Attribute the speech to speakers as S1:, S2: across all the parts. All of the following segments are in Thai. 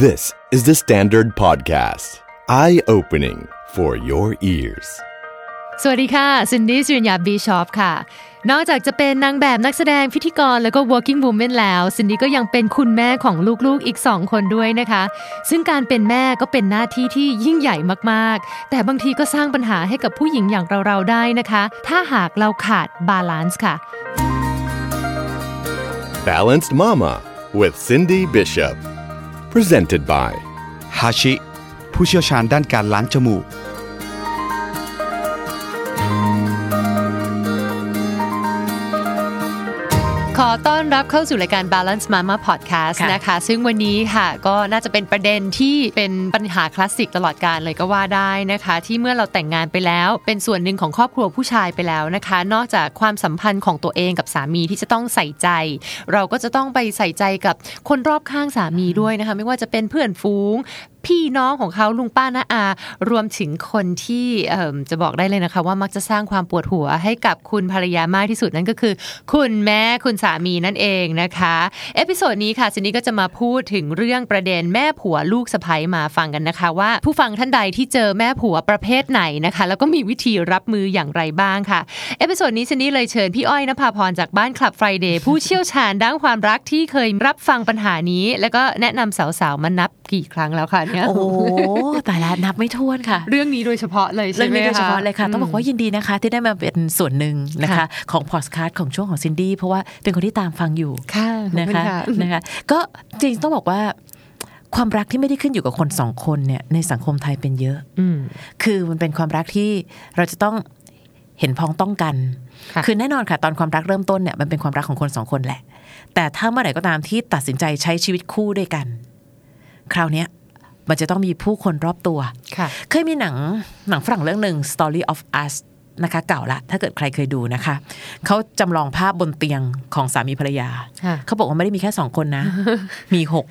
S1: This is the Standard Podcast. Eye opening for your ears.
S2: สวัสดีค่ะซินดี้สิรินยาบิชอพค่ะ นอกจากจะเป็นนางแบบนักแสดงพิธีกรแล้วก็ working woman แล้วซินดี้ก็ยังเป็นคุณแม่ของลูกๆอีกสองคนด้วยนะคะ ซึ่งการเป็นแม่ก็เป็นหน้าที่ที่ยิ่งใหญ่มากๆ แต่บางทีก็สร้างปัญหาให้กับผู้หญิงอย่างเราๆได้นะคะ ถ้าหากเราขาด balance ค่ะ
S1: Balanced Mama with Cindy Bishop. Presented by
S3: ฮาชิผู้เชี่ยวชาญด้านการล้างจมูก
S2: อต้อนรับเข้าสู่รายการ Balance Mama Podcast
S4: ค่ะ
S2: นะคะ ซึ่งวันนี้ค่ะ ก็น่าจะเป็นประเด็นที่เป็นปัญหาคลาสสิกตลอดการเลยก็ว่าได้นะคะ ที่เมื่อเราแต่งงานไปแล้ว เป็นส่วนหนึ่งของครอบครัวผู้ชายไปแล้วนะคะ นอกจากความสัมพันธ์ของตัวเองกับสามีที่จะต้องใส่ใจ เราก็จะต้องไปใส่ใจกับคนรอบข้างสามีด้วยนะคะ ไม่ว่าจะเป็นเพื่อนฝูง พี่น้องของเขาลุงป้าน้าอา รวมถึงคนที่จะบอกได้เลยนะคะ ว่ามักจะสร้างความปวดหัวให้กับคุณภรรยามากที่สุดนั่นก็คือ คุณแม่คุณสามีนั่นเองนะคะ episode นี้ค่ะซินดี้ก็จะมาพูดถึงเรื่องประเด็นแม่ผัวลูกสะใภ้มาฟังกันนะคะ ว่าผู้ฟังท่านใดที่เจอแม่ผัวประเภทไหนนะคะ แล้วก็มีวิธีรับมืออย่างไรบ้างค่ะepisode นี้ซินดี้เลยเชิญพี่อ้อยนภาพรจากบ้านคลับ Friday ผู้เชี่ยวชาญด้านความรักที่เคยรับฟังปัญหานี้ แล้วก็แนะนำสาวๆมานับ กี่ครั้งแล้วค่ะเนี่ย
S4: โอ้โหแต่ละนับไม่ถ้วนค่ะ
S2: เรื่องนี้โดยเฉพาะเลยใช่
S4: เรื่อง
S2: ไหม
S4: นี้โดยเฉพาะ
S2: ค
S4: เลยค่ะ ต้องบอกว่ายินดีนะคะ ที่ได้มาเป็นส่วนหนึ่งนะคะ
S2: ค่ะ
S4: ของพอดคาสต์ของช่วงของซินดี้เพราะว่าเป็นคนที่ตามฟังอยู่
S2: ค่ะ
S4: นะคะ
S2: ขอบณ
S4: นะคะ ก็จริงๆต้องบอกว่าความรักที่ไม่ได้ขึ้นอยู่กับคนสองคนเนี่ยในสังคมไทยเป็นเยอะ
S2: อืม
S4: คือมันเป็นความรักที่เราจะต้องเห็นพ้องต้องกัน
S2: ค่ะ
S4: อแน่นอนค่ะ ตอนความรักเริ่มต้นเนี่ยมันเป็นความรักของคนสองคนแหละ แต่ถ้าเมื่อไหร่ก็ตามที่ตัดสินใจใช้ชีวิตคู่ด้วยกัน คราวเนี้ยมันจะต้องมีผู้คนรอบตัว
S2: ค่ะ
S4: เคยมีหนังหนังฝรั่งเรื่องหนึ่ง Story of Us นะคะเก่าละ ถ้าเกิดใครเคยดูนะคะ เขาจำลองภาพบนเตียงของสามีภรรยา
S2: ค่ะ
S4: เขาบอกว่าไม่ได้มีแค่สองคนนะ มีหก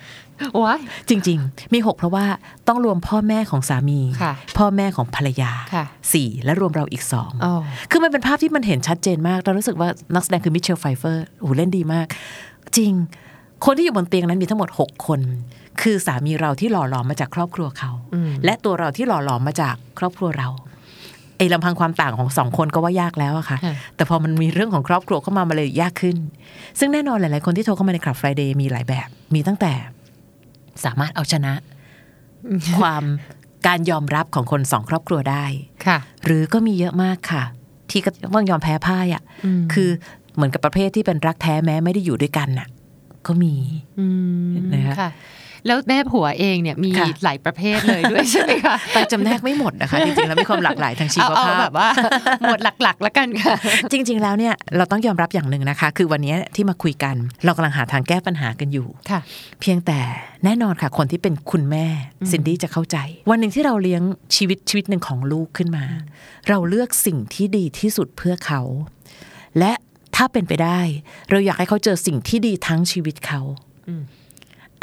S2: ว้าย
S4: จริง ๆ มีหกเพราะว่าต้องรวมพ่อแม่ของสามี
S2: ค่ะ
S4: พ่อแม่ของภรรยา
S2: ค่ะ
S4: สี่และรวมเราอีกสอง
S2: อ๋อ
S4: คือมันเป็นภาพที่มันเห็นชัดเจนมาก เรารู้สึกว่านักแสดงคือมิเชลไฟเฟอร์โอ้โหเล่นดีมาก จริง คนที่อยู่บนเตียงนั้นมีทั้งหมด 6 คน คือสามีเราที่หล่อหลอมมาจากครอบครัวเขา และตัวเราที่หล่อหลอมมาจากครอบครัวเราไอ้ลำพังความต่างของสองคนก็ว่ายากแล้วอะค่ะ
S2: ค่ะ
S4: แต่พอมันมีเรื่องของครอบครัวเข้ามามาเลยยากขึ้น ซึ่งแน่นอนหลาย ๆ คนที่โทรเข้ามาในคลับ Friday มีหลายแบบ มีตั้งแต่สามารถเอาชนะ ความการยอมรับของคนสองครอบครัวได้
S2: ค่ะ
S4: หรือก็มีเยอะมากค่ะ ที่ก็ต้องยอมแพ้พ่ายอะ
S2: อืม
S4: คือเหมือนกับประเภทที่เป็นรักแท้แม้ไม่ได้อยู่ด้วยกันน่ะ ก็มี
S2: อืม
S4: นะคะ
S2: ค่ะแล้วแม่ผัวเองเนี่ยมี
S4: ค่ะ
S2: หลายประเภทเลยด้วยใช่ไหมคะ
S4: แต่จำแนกไม่หมดนะคะจริงๆแล้วมีความหลากหลายทางชี
S2: เอา
S4: ว
S2: เอา
S4: ภา
S2: แบ
S4: พ
S2: บว่าหมวดหลักๆ แล้วกันค่ะ
S4: จริง ๆ แล้วเนี่ยเราต้องยอมรับอย่างหนึ่งนะคะ คือวันนี้ที่มาคุยกันเรากำลังหาทางแก้ปัญหากันอยู่
S2: ค่ะ
S4: เพียงแต่แน่นอนค่ะ คนที่เป็นคุณแม่ซินดี้จะเข้าใจ วันหนึ่งที่เราเลี้ยงชีวิตชีวิตหนึ่งของลูกขึ้นมา เราเลือกสิ่งที่ดีที่สุดเพื่อเขา และ ถ้าเป็นไปได้ เราอยากให้เขาเจอสิ่งที่ดีทั้งชีวิตเขา
S2: อืม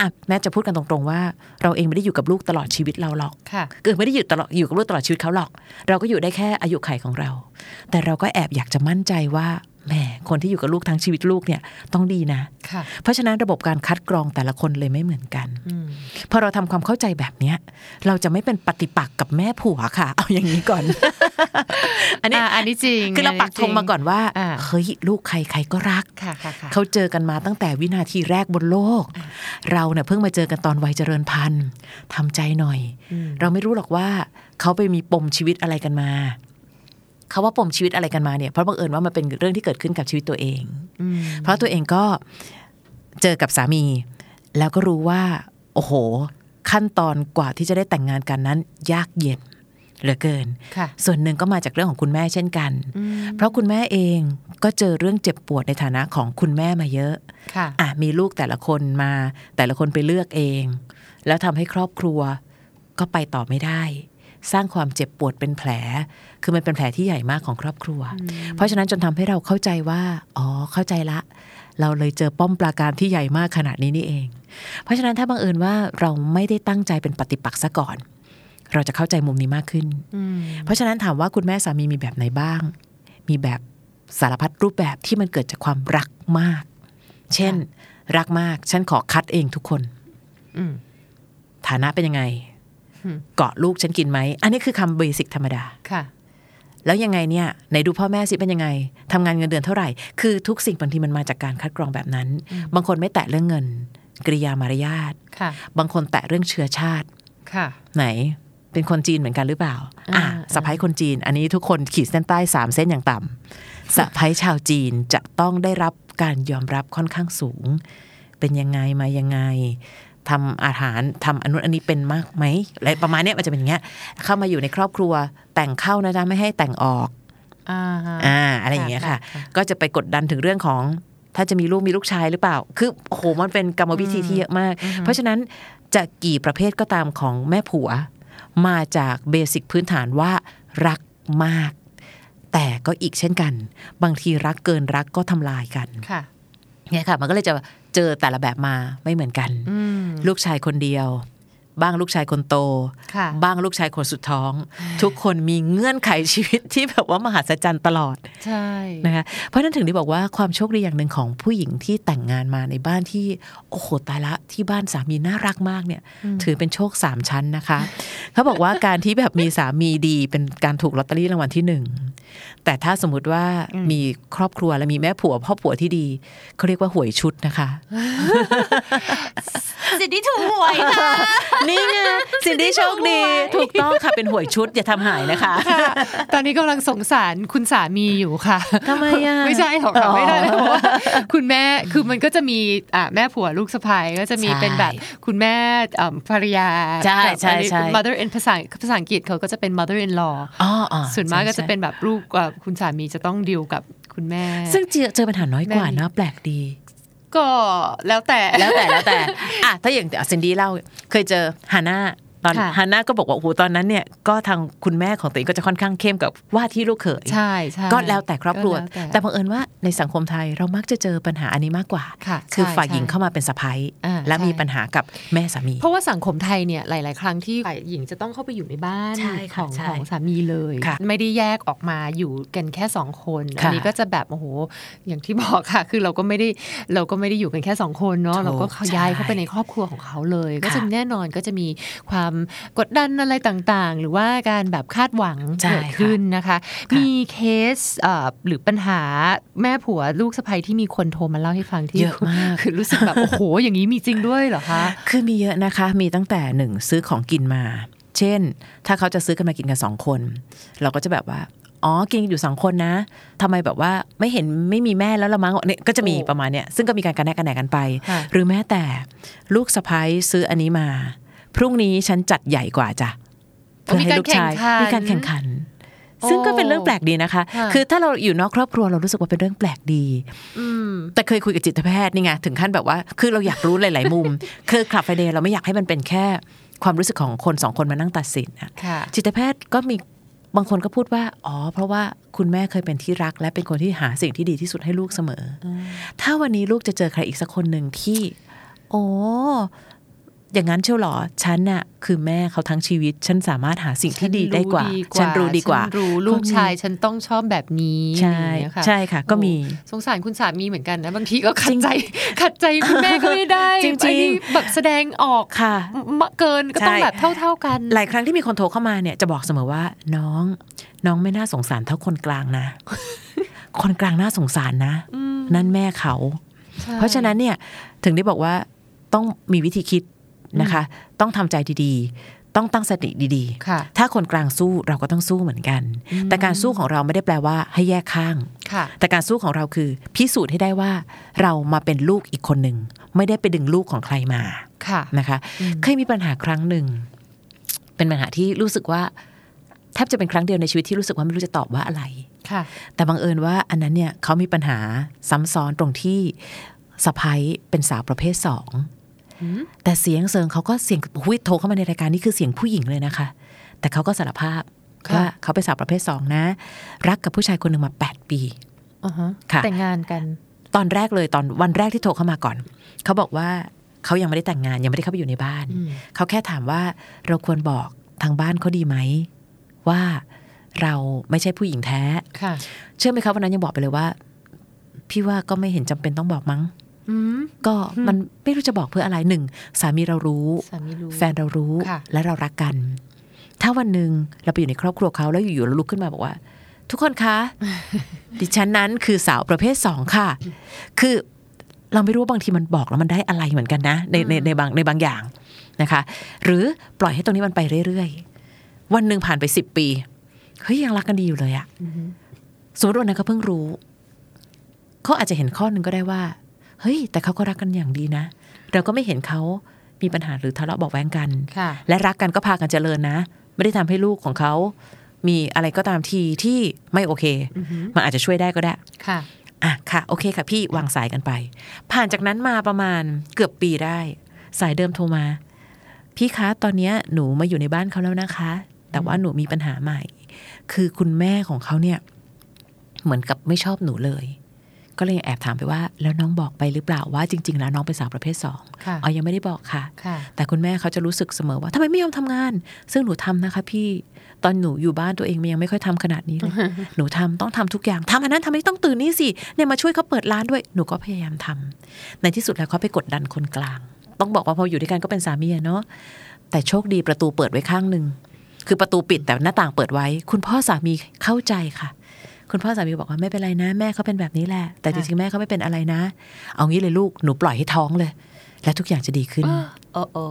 S4: อะแม่จะพูดกันตรงๆว่า เราเองไม่ได้อยู่กับลูกตลอดชีวิตเราหรอก
S2: ค่ะ
S4: คือไม่ได้อยู่ตลอดอยู่กับลูกตลอดชีวิตเขาหรอก เราก็อยู่ได้แค่อายุไขของเรา แต่เราก็แอบอยากจะมั่นใจว่าแหม คนที่อยู่กับลูกทั้งชีวิตลูกเนี่ยต้องดีนะ
S2: ค่ะ
S4: เพราะฉะนั้นระบบการคัดกรองแต่ละคนเลยไม่เหมือนกัน
S2: อืม
S4: พอเราทำความเข้าใจแบบเนี้ย เราจะไม่เป็นปฏิปักษ์กับแม่ผัวค่ะ เอาอย่างนี้ก่อน อันนี้
S2: อ่าอันนี้จริง
S4: คือเราปักธงมาก่อนว่า
S2: อ่า
S4: เฮ้ยลูกใครใครก็รัก
S2: ค่ะค่ะค่ะ
S4: เขาเจอกันมาตั้งแต่วินาทีแรกบนโลก เราเนี่ยเพิ่งมาเจอกันตอนวัยเจริญพันธุ์ทำใจหน่อย
S2: อืม
S4: เราไม่รู้หรอกว่าเขาไปมีปมชีวิตอะไรกันมา เขาว่าปมชีวิตอะไรกันมาเนี่ยเพราะบังเอิญว่ามันเป็นเรื่องที่เกิดขึ้นกับชีวิตตัวเอง
S2: อืม
S4: เพราะตัวเองก็เจอกับสามี แล้วก็รู้ว่า โอ้โห ขั้นตอนกว่าที่จะได้แต่งงานกันนั้น ยากเย็นเหลือเกิน
S2: ค่ะ
S4: ส่วนหนึ่งก็มาจากเรื่องของคุณแม่เช่นกัน
S2: อืม
S4: เพราะคุณแม่เองก็เจอเรื่องเจ็บปวดในฐานะของคุณแม่มาเยอะ
S2: ค่ะ
S4: อะมีลูกแต่ละคนมา แต่ละคนไปเลือกเอง แล้วทำให้ครอบครัวก็ไปต่อไม่ได้ สร้างความเจ็บปวดเป็นแผล คือมันเป็นแผลที่ใหญ่มากของครอบครัว เพราะฉะนั้นจนทำให้เราเข้าใจว่า อ๋อ เข้าใจละ เราเลยเจอป้อมปราการที่ใหญ่มากขนาดนี้นี่เอง เพราะฉะนั้นถ้าบังเอิญว่าเราไม่ได้ตั้งใจเป็นปฏิปักษ์ซะก่อน เราจะเข้าใจมุมนี้มากขึ้น
S2: อืม
S4: เพราะฉะนั้นถามว่าคุณแม่สามีมีแบบไหนบ้าง มีแบบสารพัดรูปแบบที่มันเกิดจากความรักมาก เช่น รักมาก ฉันขอคัดเองทุกคน
S2: อืม
S4: ฐานะเป็นยังไง
S2: อืม
S4: เกาะลูกฉันกินไหม อันนี้คือคำเบสิกธรรมดา
S2: ค่ะ
S4: แล้วยังไงเนี่ยไหนดูพ่อแม่สิเป็นยังไงทำงานเงินเดือนเท่าไหร่ คือทุกสิ่งบางทีมันมาจากการคัดกรองแบบนั้น บางคนไม่แตะเรื่องเงิน กริยามารยาท
S2: ค่ะ
S4: บางคนแตะเรื่องเชื้อชาติ
S2: ค่ะ
S4: ไหนเป็นคนจีนเหมือนกันหรือเปล่า อะ
S2: อ่า
S4: สะพ้ายคนจีน อันนี้ทุกคนขีดเส้นใต้สามเส้นอย่างต่ำสะพ้ายชาวจีนจะต้องได้รับการยอมรับค่อนข้างสูง เป็นยังไงมายังไง ทำอาหารทำอนุอันนี้เป็นมากไหมอะไรประมาณเนี้ยมันจะเป็นอย่างเงี้ย เข้ามาอยู่ในครอบครัวแต่งเข้านะจ๊ะไม่ให้แต่งออก
S2: อ่าฮะ
S4: อ่าอะไรอย่างเงี้ยค่ะ ก็จะไปกดดันถึงเรื่องของ ถ้าจะมีลูกมีลูกชายหรือเปล่า คือโอ้โหมันเป็นกรรมวิธีที่เยอะมาก เพราะฉะนั้นจะกี่ประเภทก็ตามของแม่ผัว มาจากเบสิกพื้นฐานว่ารักมาก แต่ก็อีกเช่นกัน บางทีรักเกินรักก็ทำลายกัน
S2: ค่ะ
S4: เนี่ยค่ะ มันก็เลยจะ เจอแต่ละแบบมาไม่เหมือนกัน
S2: อืม
S4: ลูกชายคนเดียว บ้างลูกชายคนโต
S2: ค่ะ
S4: บ้างลูกชายคนสุดท้อง ทุกคนมีเงื่อนไขชีวิตที่แบบว่ามหัศจรรย์ตลอด
S2: ใช่
S4: นะคะเพราะฉะนั้นถึงได้บอกว่าความโชคดีอย่างหนึ่งของผู้หญิงที่แต่งงานมาในบ้านที่โอ้โหตายละที่บ้านสามีน่ารักมากเนี่ย ถือเป็นโชคสามชั้นนะคะ เขาบอกว่าการที่แบบมีสามีดีเป็นการถูกลอตเตอรี่รางวัลที่หนึ่งแต่ถ้าสมมติว่ามีครอบครัวและมีแม่ผัวพ่อผัวที่ดีเขาเรียกว่าหวยชุดนะคะ
S2: สิทธิถูกหวยค่ะ
S4: นี่ไงสิ่งที่โชคดีถูกต้องค่ะเป็นหวยชุดอย่าทำหายนะคะ
S2: ค่ะตอนนี้กำลังสงสารคุณสามีอยู่ค่ะ
S4: ทำไมอะ
S2: ไม่ใช่หรอกค่ะ
S4: อ๋อ
S2: ไม่ได้เพราะว่าคุณแม่คือมันก็จะมีอะแม่ผัวลูกสะใภ้ก็จะมี
S4: ใช่
S2: เป็นแบบคุณแม่อะภรรยา
S4: ใช่ใช่
S2: อันนี้
S4: ใช่
S2: mother in ภาษาภาษาอังกฤษเขาก็จะเป็น mother in law
S4: อ๋ออ๋อ
S2: ส่วนมากก็จะ
S4: ใช่
S2: เป็นแบบลูกอะคุณสามีจะต้องดิวกับคุณแม่
S4: ซึ่งเจอเจอปัญหาน้อยกว่า
S2: แม่มี
S4: นะแปลกดี
S2: ก็แล้วแต่
S4: แล้วแต่แล้วแต่อะถ้าอย่างซินดี้เล่า เคยเจอฮาน่า ตอน
S2: ค่ะ
S4: ฮาน่าก็บอกว่าโอ้โหตอนนั้นเนี่ยก็ทางคุณแม่ของตัวเองก็จะค่อนข้างเข้มกับว่าที่ลูกเขย
S2: ใช่ใช่
S4: ก็แล้วแต่ครอบครัว
S2: ก็แล้ว
S4: แต่บังเอิญว่าในสังคมไทยเรามักจะเจอปัญหาอันนี้มากกว่า
S2: ค่ะ
S4: คือ
S2: ใช่
S4: ฝ่ายหญิง
S2: ใช่
S4: เข้ามาเป็นสะพ้าย
S2: อ่า
S4: และ
S2: ใช่
S4: มีปัญหากับแม่สามี
S2: เพราะว่าสังคมไทยเนี่ยหลาย ๆ ครั้งที่ฝ่ายหญิงจะต้องเข้าไปอยู่ในบ้าน
S4: ใช่
S2: ข
S4: ค่ะ
S2: อง
S4: ใช่
S2: ของสามีเลย
S4: ค่ะ
S2: ไม่ได้แยกออกมาอยู่กันแค่สองคน
S4: ค่ะ
S2: อันนี้ก็จะแบบโอ้โหอย่างที่บอกค่ะ คือเราก็ไม่ได้เราก็ไม่ได้อยู่กันแค่สองคนเนาะ
S4: ถูก
S2: เราก็ย้ายเข้าไป
S4: ใช่
S2: ในครอบครัวของเขาเลย ก็
S4: ค่ะ
S2: จะแน่นอนก็จะมีความกดดันอะไรต่างๆ หรือว่าการแบบคาดหวัง
S4: ใช่
S2: เกิดขึ้นนะคะ
S4: ค่ะ
S2: มีเคสเอ่อหรือปัญหาแม่ผัวลูกสะใภ้ที่มีคนโทรมาเล่าให้ฟังที่
S4: เยอะมาก
S2: คือรู้สึกแบบโอ้โหอย่างนี้มีจริงด้วยเหรอคะ
S4: คือมีเยอะนะคะ มีตั้งแต่หนึ่งซื้อของกินมา เช่น ถ้าเขาจะซื้อกันมากินกันสองคน เราก็จะแบบว่าอ๋อกินอยู่สองคนนะทำไมแบบว่าไม่เห็นไม่มีแม่แล้วละมั้งเนี่ยก็จะมี
S2: โอ้
S4: ประมาณเนี้ยซึ่งก็มีการกันแนกกันแหนกันไป
S2: ค่ะ
S4: หรือแม้แต่ลูกสะพ้ยซื้ออันนี้มา พรุ่งนี้ฉันจัดใหญ่กว่าจ้ะเพื่อให้ลูกชายมีการแข่งขัน ซึ่งก็เป็นเรื่องแปลกดีนะคะ
S2: ค่ะ
S4: คือถ้าเราอยู่นอกครอบครัวเรารู้สึกว่าเป็นเรื่องแปลกดี
S2: อืม
S4: แต่เคยคุยกับจิตแพทย์นี่ไงถึงขั้นแบบว่า คือเราอยากรู้หลาย ๆ มุม คือคลับไฟเดย์เราไม่อยากให้มันเป็นแค่ความรู้สึกของคนสองคนมานั่งตัดสินอะ
S2: ค่ะ
S4: จิตแพทย์ก็มีบางคนก็พูดว่า อ๋อ เพราะว่าคุณแม่เคยเป็นที่รัก และเป็นคนที่หาสิ่งที่ดีที่สุดให้ลูกเสมออถ้าวันนี้ลูกจะเจอใครอีกสักคนหนึ่งที่ โอ้ อย่างนั้นเชียวเหรอ ฉันน่ะคือแม่เขาทั้งชีวิต ฉันสามารถหาสิ่งที่ดีได้กว่า ฉันรู้ดีกว่า
S2: ฉันรู้ลูกชายฉันต้องชอบแบบนี้
S4: ใช่
S2: อย่างเงี้ยค่ะ
S4: ใช่ค่ะ ก็มี
S2: โอ้สงสารคุณสามีเหมือนกันนะบางทีก็ขัดใจขัดใจคุณแม่ก็ไม่ได้
S4: จริงๆ
S2: อันนี้แบบแสดงออก
S4: ค่ะ
S2: มเกินก็ต้อง
S4: ใช่
S2: แบบเท่า ๆกัน
S4: หลายครั้งที่มีคนโทรเข้ามาเนี่ยจะบอกเสมอว่าน้อง น้องไม่น่าสงสารเท่าคนกลางนะ คนกลางน่าสงสารนะ นั่นแม่เขา เพราะฉะนั้นเนี่ยถึงได้บอกว่าต้องมีวิธีคิด นะคะ ต้องทำใจดีๆ ต้องตั้งสติดี
S2: ค่ะ
S4: ๆถ้าคนกลางสู้เราก็ต้องสู้เหมือนกัน แต่การสู้ของเราไม่ได้แปลว่าให้แยกข้าง
S2: ค่ะ
S4: แต่การสู้ของเราคือพิสูจน์ให้ได้ว่า เรามาเป็นลูกอีกคนหนึ่งไม่ได้ไปดึงลูกของใครมา
S2: ค่ะ
S4: นะคะ เคยมีปัญหาครั้งหนึ่ง เป็นปัญหาที่รู้สึกว่าแทบจะเป็นครั้งเดียวในชีวิตที่รู้สึกว่าไม่รู้จะตอบว่าอะไร
S2: ค่ะ
S4: แต่บังเอิญว่าอันนั้นเนี่ยเขามีปัญหาซ้ำซ้อนตรงที่สะพ้ยเป็นสาวประเภทสอง แต่เสียงเซิงเขาก็เสียงหุยโทรเข้ามาในรายการนี่คือเสียงผู้หญิงเลยนะคะ แต่เขาก็สารภาพ
S2: ค่ะ
S4: ว่าเขาเป็นสาวประเภทสองนะ รักกับผู้ชายคนหนึ่งมาแปดปี
S2: อ่าฮะ
S4: ค่ะ
S2: แต่งงานกัน
S4: ตอนแรกเลยตอนวันแรกที่โทรเข้ามาก่อน เขาบอกว่าเขายังไม่ได้แต่งงานยังไม่ได้เข้าไปอยู่ในบ้าน
S2: อืม
S4: เขาแค่ถามว่าเราควรบอกทางบ้านเขาดีไหม ว่าเราไม่ใช่ผู้หญิงแท้
S2: ค่ะ
S4: เชื่อไหมครับวันนั้นยังบอกไปเลยว่า พี่ว่าก็ไม่เห็นจำเป็นต้องบอกมั้ง
S2: อืม
S4: ก็มันไม่รู้จะบอกเพื่ออะไรหนึ่งสามีเรารู้
S2: สามีรู้
S4: แฟนเรารู้
S2: ค่ะ
S4: และเรารักกัน ถ้าวันหนึ่งเราไปอยู่ในครอบครัวเขาแล้วอยู่ๆเราลุกขึ้นมาบอกว่า ทุกคนคะ ดิฉันนั้นคือสาวประเภทสองค่ะ คือเราไม่รู้ว่าบางทีมันบอกแล้วมันได้อะไรเหมือนกันนะ ในในในบางในบางอย่างนะคะ หรือปล่อยให้ตรงนี้มันไปเรื่อยๆ วันหนึ่งผ่านไปสิบปีเฮ้ยยังรักกันดีอยู่เลยอะสมมติวันนั้นเขาเพิ่งรู้เขาอาจจะเห็นข้อหนึ่งก็ได้ว่า เฮ้ย แต่เขาก็รักกันอย่างดีนะ เราก็ไม่เห็นเขามีปัญหาหรือทะเลาะเบอกแว้งกัน
S2: ค่ะ
S4: และรักกันก็พากันเจริญนะ ไม่ได้ทำให้ลูกของเขามีอะไรก็ตามทีที่ไม่โอเค มันอาจจะช่วยได้ก็ได้
S2: ค่ะ
S4: อะค่ะ โอเคค่ะ พี่วางสายกันไป ผ่านจากนั้นมาประมาณเกือบปีได้ สายเดิมโทรมา พี่คะ ตอนเนี้ยหนูมาอยู่ในบ้านเขาแล้วนะคะ แต่ว่าหนูมีปัญหาใหม่ คือคุณแม่ของเขาเนี่ย เหมือนกับไม่ชอบหนูเลย ก็เลยแอบถามไปว่า แล้วน้องบอกไปหรือเปล่าว่าจริงๆแล้วน้องเป็นสาวประเภทสอง
S2: ค่ะ
S4: อ๋อยังไม่ได้บอกค่ะ
S2: ค่ะ
S4: แต่คุณแม่เขาจะรู้สึกเสมอว่าทำไมไม่ยอมทำงาน ซึ่งหนูทำนะคะ พี่ตอนหนูอยู่บ้านตัวเองมันยังไม่ค่อยทำขนาดนี้เลยหนูทำต้องทำทุกอย่างทำอันนั้นทำไมต้องตื่นนี่สิเนี่ยมาช่วยเขาเปิดร้านด้วยหนูก็พยายามทำในที่สุดแล้วเขาไปกดดันคนกลาง ต้องบอกว่าพออยู่ด้วยกันก็เป็นสามีอะเนาะแต่โชคดีประตูเปิดไว้ข้างหนึ่งคือประตูปิดแต่หน้าต่างเปิดไว้ คุณพ่อสามีเข้าใจค่ะ คุณพ่อสามีบอกว่าไม่เป็นไรนะ แม่เขาเป็นแบบนี้แหละ แต่จริงๆแม่เขาไม่เป็นอะไรนะ เอางี้เลยลูกหนูปล่อยให้ท้องเลย และทุกอย่างจะดีขึ้น
S2: โอ้โอ้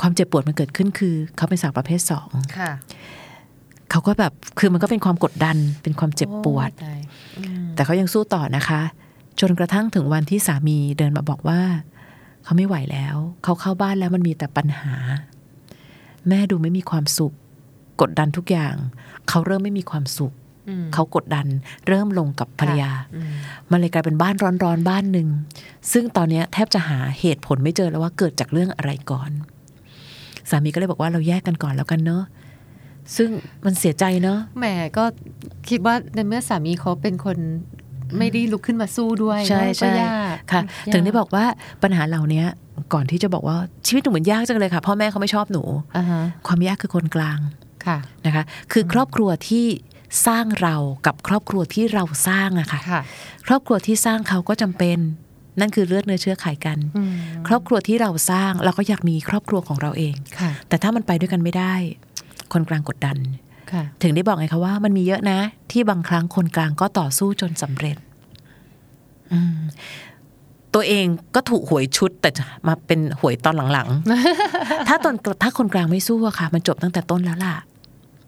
S4: ความเจ็บปวดมันเกิดขึ้นคือ เขาเป็นสาวประเภทสอง
S2: ค่ะ
S4: เขาก็แบบคือมันก็เป็นความกดดันเป็นความเจ็บปวด
S2: โอ้ตายอืม
S4: แต่เขายังสู้ต่อนะคะ จนกระทั่งถึงวันที่สามีเดินมาบอกว่า เขาไม่ไหวแล้ว เขาเข้าบ้านแล้วมันมีแต่ปัญหา แม่ดูไม่มีความสุข กดดันทุกอย่าง เขาเริ่มไม่มีความสุข
S2: อืม
S4: เขากดดันเริ่มลงกับภรรยา
S2: อืม
S4: มันเลยกลายเป็นบ้านร้อนๆบ้านหนึ่ง ซึ่งตอนเนี้ยแทบจะหาเหตุผลไม่เจอแล้วว่าเกิดจากเรื่องอะไรก่อน สามีก็เลยบอกว่าเราแยกกันก่อนแล้วกันเนอะซึ่งมันเสียใจเนอะ
S2: แหมก็คิดว่าในเมื่อสามีเขาเป็นคนไม่ได้ลุกขึ้นมาสู้ด้วย
S4: ใช่
S2: ก็
S4: ใช่
S2: ยาก
S4: ค่ะ
S2: ยาก
S4: ถึงได้บอกว่าปัญหาเหล่านี้ก่อนที่จะบอกว่าชีวิตหนูเหมือนยากจังเลยค่ะพ่อแม่เขาไม่ชอบหนู
S2: อ่าฮะ
S4: ความยากคือคนกลาง
S2: ค่ะ
S4: นะคะ คือครอบครัวที่ สร้างเรากับครอบครัวที่เราสร้างอะค่ะ
S2: ค่ะ
S4: ครอบครัวที่สร้างเขาก็จำเป็น นั่นคือเลือดเนื้อเชื้อไขกัน
S2: อืม
S4: ครอบครัวที่เราสร้างเราก็อยากมีครอบครัวของเราเอง
S2: ค่ะ
S4: แต่ถ้ามันไปด้วยกันไม่ได้ คนกลางกดดัน
S2: ค่ะ
S4: ถึงได้บอกไงคะว่ามันมีเยอะนะ ที่บางครั้งคนกลางก็ต่อสู้จนสำเร็จอืมตัวเองก็ถูกหวยชุดแต่มาเป็นหวยตอนหลังๆ ถ้าตอนถ้าคนกลางไม่สู้อะค่ะ มันจบตั้งแต่ต้นแล้วล่ะ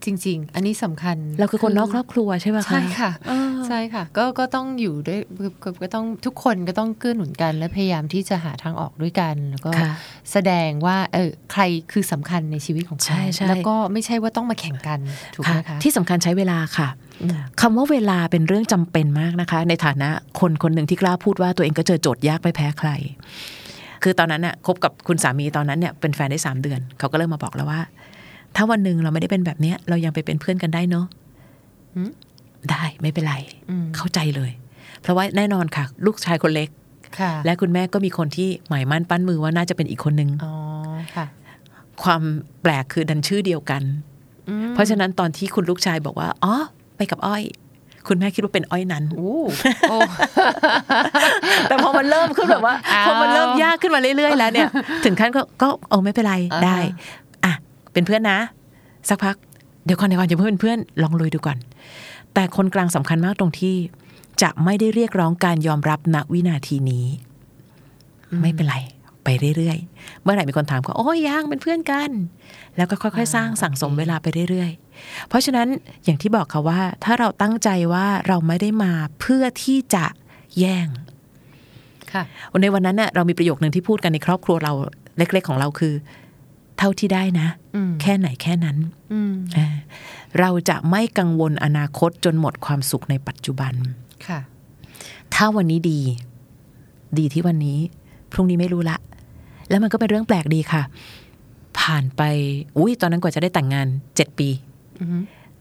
S2: จริง ๆ อันนี้สำคัญ
S4: เราคือคนนอกครอบครัวใช่ไหมคะ
S2: ใช่ค่ะ
S4: เออ
S2: ใช่ค่ะ ก็ก็ต้องอยู่ด้วยก็ก็ต้องทุกคนก็ต้องเกื้อหนุนกันและพยายามที่จะหาทางออกด้วยกัน แล้วก็
S4: ค่ะ
S2: แสดงว่าเออใครคือสำคัญในชีวิตของใคร
S4: ใช่ใช่
S2: แล้วก็ไม่ใช่ว่าต้องมาแข่งกันถูกไหม
S4: ค่ะ
S2: คะ
S4: ที่สำคัญใช้เวลาค่ะ
S2: อืม
S4: คำว่าเวลาเป็นเรื่องจำเป็นมากนะคะ ในฐานะคนคนหนึ่งที่กล้าพูดว่าตัวเองก็เจอโจทย์ยากไม่แพ้ใคร คือตอนนั้นน่ะคบกับคุณสามีตอนนั้นเนี่ยเป็นแฟนได้สามเดือน เขาก็เริ่มมาบอกแล้วว่า ถ้าวันหนึ่งเราไม่ได้เป็นแบบเนี้ย เรายังไปเป็นเพื่อนกันได้เนาะ
S2: อืม
S4: ได้ไม่เป็นไร
S2: อืม
S4: เข้าใจเลย เพราะว่าแน่นอนค่ะ ลูกชายคนเล็ก
S2: ค่ะ
S4: และคุณแม่ก็มีคนที่หมายมั่นปั้นมือว่าน่าจะเป็นอีกคนนึง
S2: อ๋อค่ะ
S4: ความแปลกคือดันชื่อเดียวกัน
S2: อืม
S4: เพราะฉะนั้นตอนที่คุณลูกชายบอกว่าอ๋อไปกับอ้อย คุณแม่คิดว่าเป็นอ้อยนั้น
S2: โอ้โอ้
S4: แต่พอมันเริ่มขึ้นแบบว่า
S2: อ้าว
S4: พอมันเริ่มยากขึ้นมาเรื่อยๆแล้วเนี่ย ถึงขั้นก็ก็เออไม่เป็นไร
S2: อ่าฮะ
S4: ได้อะ เป็นเพื่อนนะ สักพักเดี๋ยวก่อนเดี๋ยวก่อนจะเพื่อนเพื่อนลองลุยดูก่อน แต่คนกลางสำคัญมากตรงที่ จะไม่ได้เรียกร้องการยอมรับณวินาทีนี้ ไม่เป็นไร ไปเรื่อยๆ เมื่อไหร่มีคนถามก็โอ้ยยังเป็นเพื่อนกัน แล้วก็ค่อยๆ สร้างสั่งสมเวลาไปเรื่อยๆ เพราะฉะนั้นอย่างที่บอกค่ะว่า ถ้าเราตั้งใจว่าเราไม่ได้มาเพื่อที่จะแย่ง
S2: ค่ะ
S4: ในวันนั้นเน่ะเรามีประโยคนึงที่พูดกันในครอบครัวเราเล็ก ๆ ของเราคือ เท่าที่ได้นะ
S2: อืม
S4: แค่ไหนแค่นั้น
S2: อืม
S4: เออเราจะไม่กังวลอนาคตจนหมดความสุขในปัจจุบัน
S2: ค่ะ
S4: ถ้าวันนี้ดี ดีที่วันนี้ พรุ่งนี้ไม่รู้ละ แล้วมันก็เป็นเรื่องแปลกดีค่ะ ผ่านไป อุ้ยตอนนั้นกว่าจะได้แต่งงานเจ็ดปี
S2: อือฮึ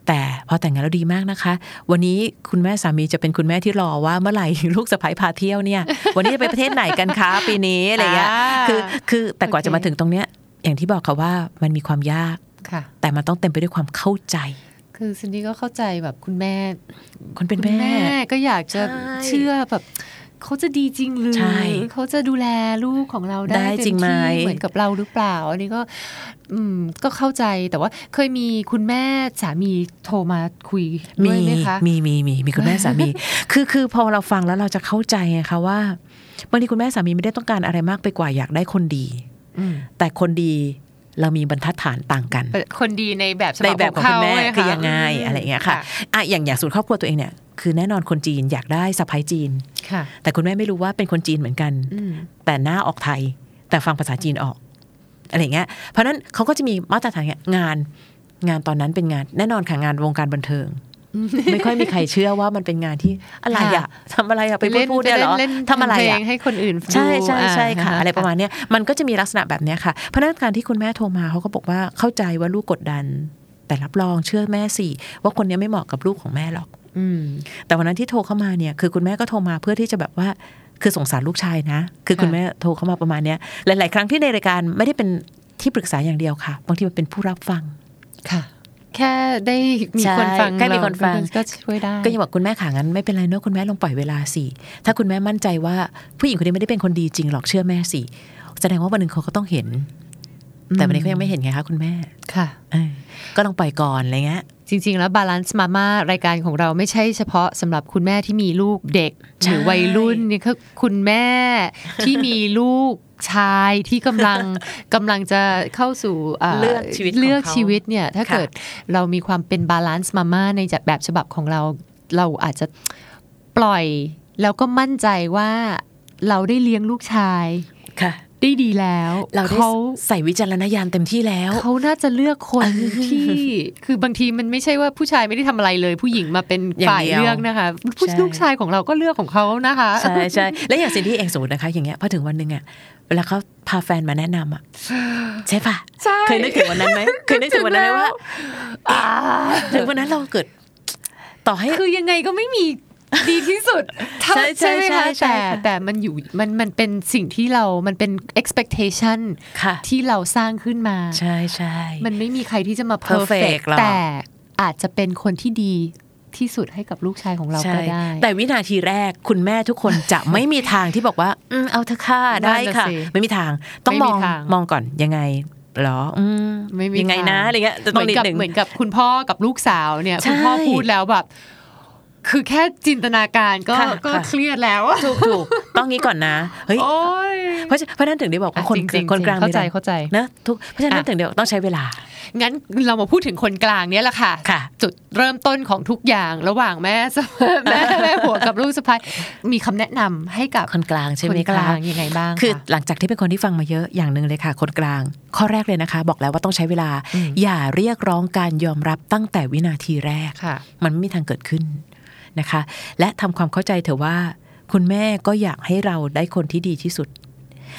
S4: แต่พอแต่งงานแล้วดีมากนะคะ วันนี้คุณแม่สามีจะเป็นคุณแม่ที่รอว่าเมื่อไหร่ลูกสะใภ้พาเที่ยวเนี่ย วันนี้จะไปประเทศไหนกันคะปีนี้อะไรเงี้ย
S2: อ่า
S4: คือคือแต่กว่า
S2: โอเค
S4: จะมาถึงตรงเนี้ย อย่างที่บอกค่ะว่ามันมีความยาก
S2: ค่ะ
S4: แต่มันต้องเต็มไปด้วยความเข้าใจ
S2: คือซินดี้ก็เข้าใจแบบคุณแม่
S4: คนเป็น
S2: คุณ
S4: แม่
S2: แม่ ก็อยากจะ
S4: ใช่
S2: เชื่อแบบเขาจะดีจริงหรือ
S4: ใช่
S2: เขาจะดูแลลูกของเราได้
S4: ได้จริงไหม
S2: เต็ที่เหมือนกับเราหรือเปล่า อันนี้ก็ อืมก็เข้าใจแต่ว่าเคยมีคุณแม่สามีโทรมาคุยด้วยไหมคะ
S4: มีมีมีมีคุณแม่สามี คือคือพอเราฟังแล้วเราจะเข้าใจไงคะว่าบางทีคุณแม่สามีไม่ได้ต้องการอะไรมากไปกว่าอยากได้คนดี
S2: อืม
S4: แต่คนดีเรามีบรรทัดฐานต่างกัน
S2: คนดีในแบบฉ
S4: ใน
S2: บับ
S4: แบบของคุณแม่
S2: เขาไงะ
S4: คือยังไงอะไรอย่างเงี้ยค่ะอะอย่างอย่างสูตรครอบครัวตัวเองเนี่ยคือแน่นอนคนจีนอยากได้สะพ้ายจีน
S2: ค่ะ
S4: แต่คุณแม่ไม่รู้ว่าเป็นคนจีนเหมือนกัน
S2: อืม
S4: แต่หน้าออกไทย แต่ฟังภาษาจีนออกอะไรอย่างเงี้ย เพราะฉะนั้นเขาก็จะมีมาตรฐานเนี่ยงานงานตอนนั้นเป็นงานแน่นอนค่ะงานวงการบันเทิง ไม่ค่อยมีใครเชื่อว่ามันเป็นงานที่อะไรอะทำอะไรอะไปพูดพูดเนี่ยเหรอ
S2: เล่น
S4: ทำอะไร
S2: เพล
S4: อะ
S2: งให้คนอื่นดู
S4: ใช่ใช่ใช่ค่ะาอะไรประมาณเนี้ยมันก็จะมีลักษณะแบบเนี้ยค่ะเพราะฉะนั้นการที่คุณแม่โทรมาเขาก็บอกว่าเข้าใจว่าลูกกดดัน แต่รับรองเชื่อแม่สิว่าคนเนี้ยไม่เหมาะกับลูกของแม่หรอก
S2: อืม
S4: แต่วันนั้นที่โทรเข้ามาเนี่ย คือคุณแม่ก็โทรมาเพื่อที่จะแบบว่าคือสงสารลูกชายนะ คือคุณ
S2: ค่ะ
S4: แม่โทรเข้ามาประมาณเนี้ยหลาย ๆ ครั้งที่ในรายการไม่ได้เป็นที่ปรึกษาอย่างเดียวค่ะ บางทีมันเป็นผู้รับฟัง
S2: ค่ะ แค่ได้มี
S4: ใช่
S2: คนฟัง
S4: แค่มีคนฟัง
S2: เราก็ช่วยได้
S4: ก็ยังบอกคุณแม่ขางั้นไม่เป็นไรเนอะคุณแม่ลองปล่อยเวลาสิถ้าคุณแม่มั่นใจว่าผู้หญิงคนนี้ไม่ได้เป็นคนดีจริงหรอกเชื่อแม่สิแสดงว่าวันหนึ่งเขาก็ต้องเห็น แต่วันนี้เขายังไม่เห็นไงคะคุณแม่
S2: ค่ะ
S4: เออก็ต้องปล่อยก่อนอะไรเงี้ย
S2: จริง ๆ แล้ว Balance Mama รายการของเราไม่ใช่เฉพาะสำหรับคุณแม่ที่มีลูกเด็ก
S4: ใช่
S2: หรือวัยรุ่นนี่คือคุณแม่ที่มีลูกชายที่กำลังกำลังจะเข้าสู่า
S4: เลือกชีวิตของ
S2: เลือก
S4: เขา
S2: ชีวิตเนี่ยถ้า
S4: ค่ะ
S2: เกิดเรามีความเป็น Balance Mama ในแบบฉบับของเรา เราอาจจะปล่อยแล้วก็มั่นใจว่าเราได้เลี้ยงลูกชาย
S4: ค่ะ
S2: ได้ดีแล้ว
S4: เราได้
S2: เขา
S4: ใส่วิจารณญาณเต็มที่แล้ว
S2: เขาน่าจะเลือกคนที่ คือบางทีมันไม่ใช่ว่าผู้ชายไม่ได้ทำอะไรเลย ผู้หญิงมาเป็น
S4: อย่าง
S2: ฝ่าย
S4: เดียว
S2: เลือกนะคะผู้
S4: ใช่
S2: ลูกชายของเราก็เลือกของเขานะคะ
S4: ใช่ใช่และอย่างซินดี้เองสมมตินะคะ อย่างเงี้ยพอถึงวันหนึ่งอะเวลาเขาพาแฟนมาแนะนำอะใช่ปะ
S2: ใช่
S4: เคยนึกถึงวันนั้นไหมเคยนึกถึงวันนั้นไหมว่า
S2: อ่า
S4: ถึงวันนั้นเราเกิด ต่อให้
S2: คือยังไงก็ไม่มี ดีที่สุดเท่า
S4: ใช่ใช่
S2: ไหม
S4: ใช่
S2: คะ
S4: ใช่
S2: แต่
S4: ค่ะ
S2: แต่มันอยู่มันมันเป็นสิ่งที่เรา มันเป็น expectation
S4: ค่ะ
S2: ที่เราสร้างขึ้นมา
S4: ใช่ใช่
S2: มันไม่มีใครที่จะมา
S4: Perfect
S2: perfect
S4: หรอก
S2: แต่อาจจะเป็นคนที่ดีที่สุดให้กับลูกชายของเรา
S4: ใช่
S2: ก็ได้
S4: แต่วินาทีแรกคุณแม่ทุกคนจะไม่มีทางที่บอกว่า อืมเอาเธอะค่ะได้
S2: นั่นน่ะ
S4: ค่ะ
S2: สิ
S4: ไม่มีทาง ต้อง
S2: ไม่
S4: ม
S2: มี
S4: อง
S2: ทาง
S4: มองก่อนยังไงเหรออืม
S2: ไม่มี
S4: ยังไงนะ
S2: ทาง
S4: อะไรเงี้ยจะ
S2: เห
S4: ต้อ
S2: มื
S4: ง
S2: อน
S4: นิด
S2: กับ
S4: หนึ่ง
S2: เหมือนกับคุณพ่อกับลูกสาวเนี่ย
S4: ใช่
S2: คุณพ่อพูดแล้วแบบ คือแค่จินตนาการก็
S4: ค่ะ
S2: ก็
S4: ค่ะ
S2: เครียดแล้วอะ
S4: ถูกถูกต้องงี้ก่อนนะเฮ้ย
S2: โอ้ย
S4: เพราะฉะเพราะฉะนั้นถึงได้บอกว่าคน
S2: จริงๆ
S4: คนกลาง
S2: เข้าใจ
S4: มีอะไร
S2: เข้าใจ
S4: นะทุกเพราะฉะนั้น
S2: อะ
S4: ถึงเดี๋ยวต้องใช้เวลา
S2: งั้นเรามาพูดถึงคนกลางเนี่ยแหละค่ะ
S4: ค่ะ
S2: จุดเริ่มต้นของทุกอย่างระหว่างแม่แม่แม่ผัวกับลูกสะใภ้มีคำแนะนำให้กับ
S4: คนกลางใช่ไหม
S2: คนก
S4: คะ
S2: ลางยังไงบ้าง
S4: คือ
S2: คะ
S4: หลังจากที่เป็นคนที่ฟังมาเยอะอย่างหนึ่งเลยค่ะ คนกลาง ข้อแรกเลยนะคะ บอกแล้วว่าต้องใช้เวลา อย่าเรียกร้องการยอมรับตั้งแต่วินาทีแรก
S2: ค่ะ
S4: มันไม่มีทางเกิดขึ้น นะคะ และทำความเข้าใจเถอะว่า คุณแม่ก็อยากให้เราได้คนที่ดีที่สุด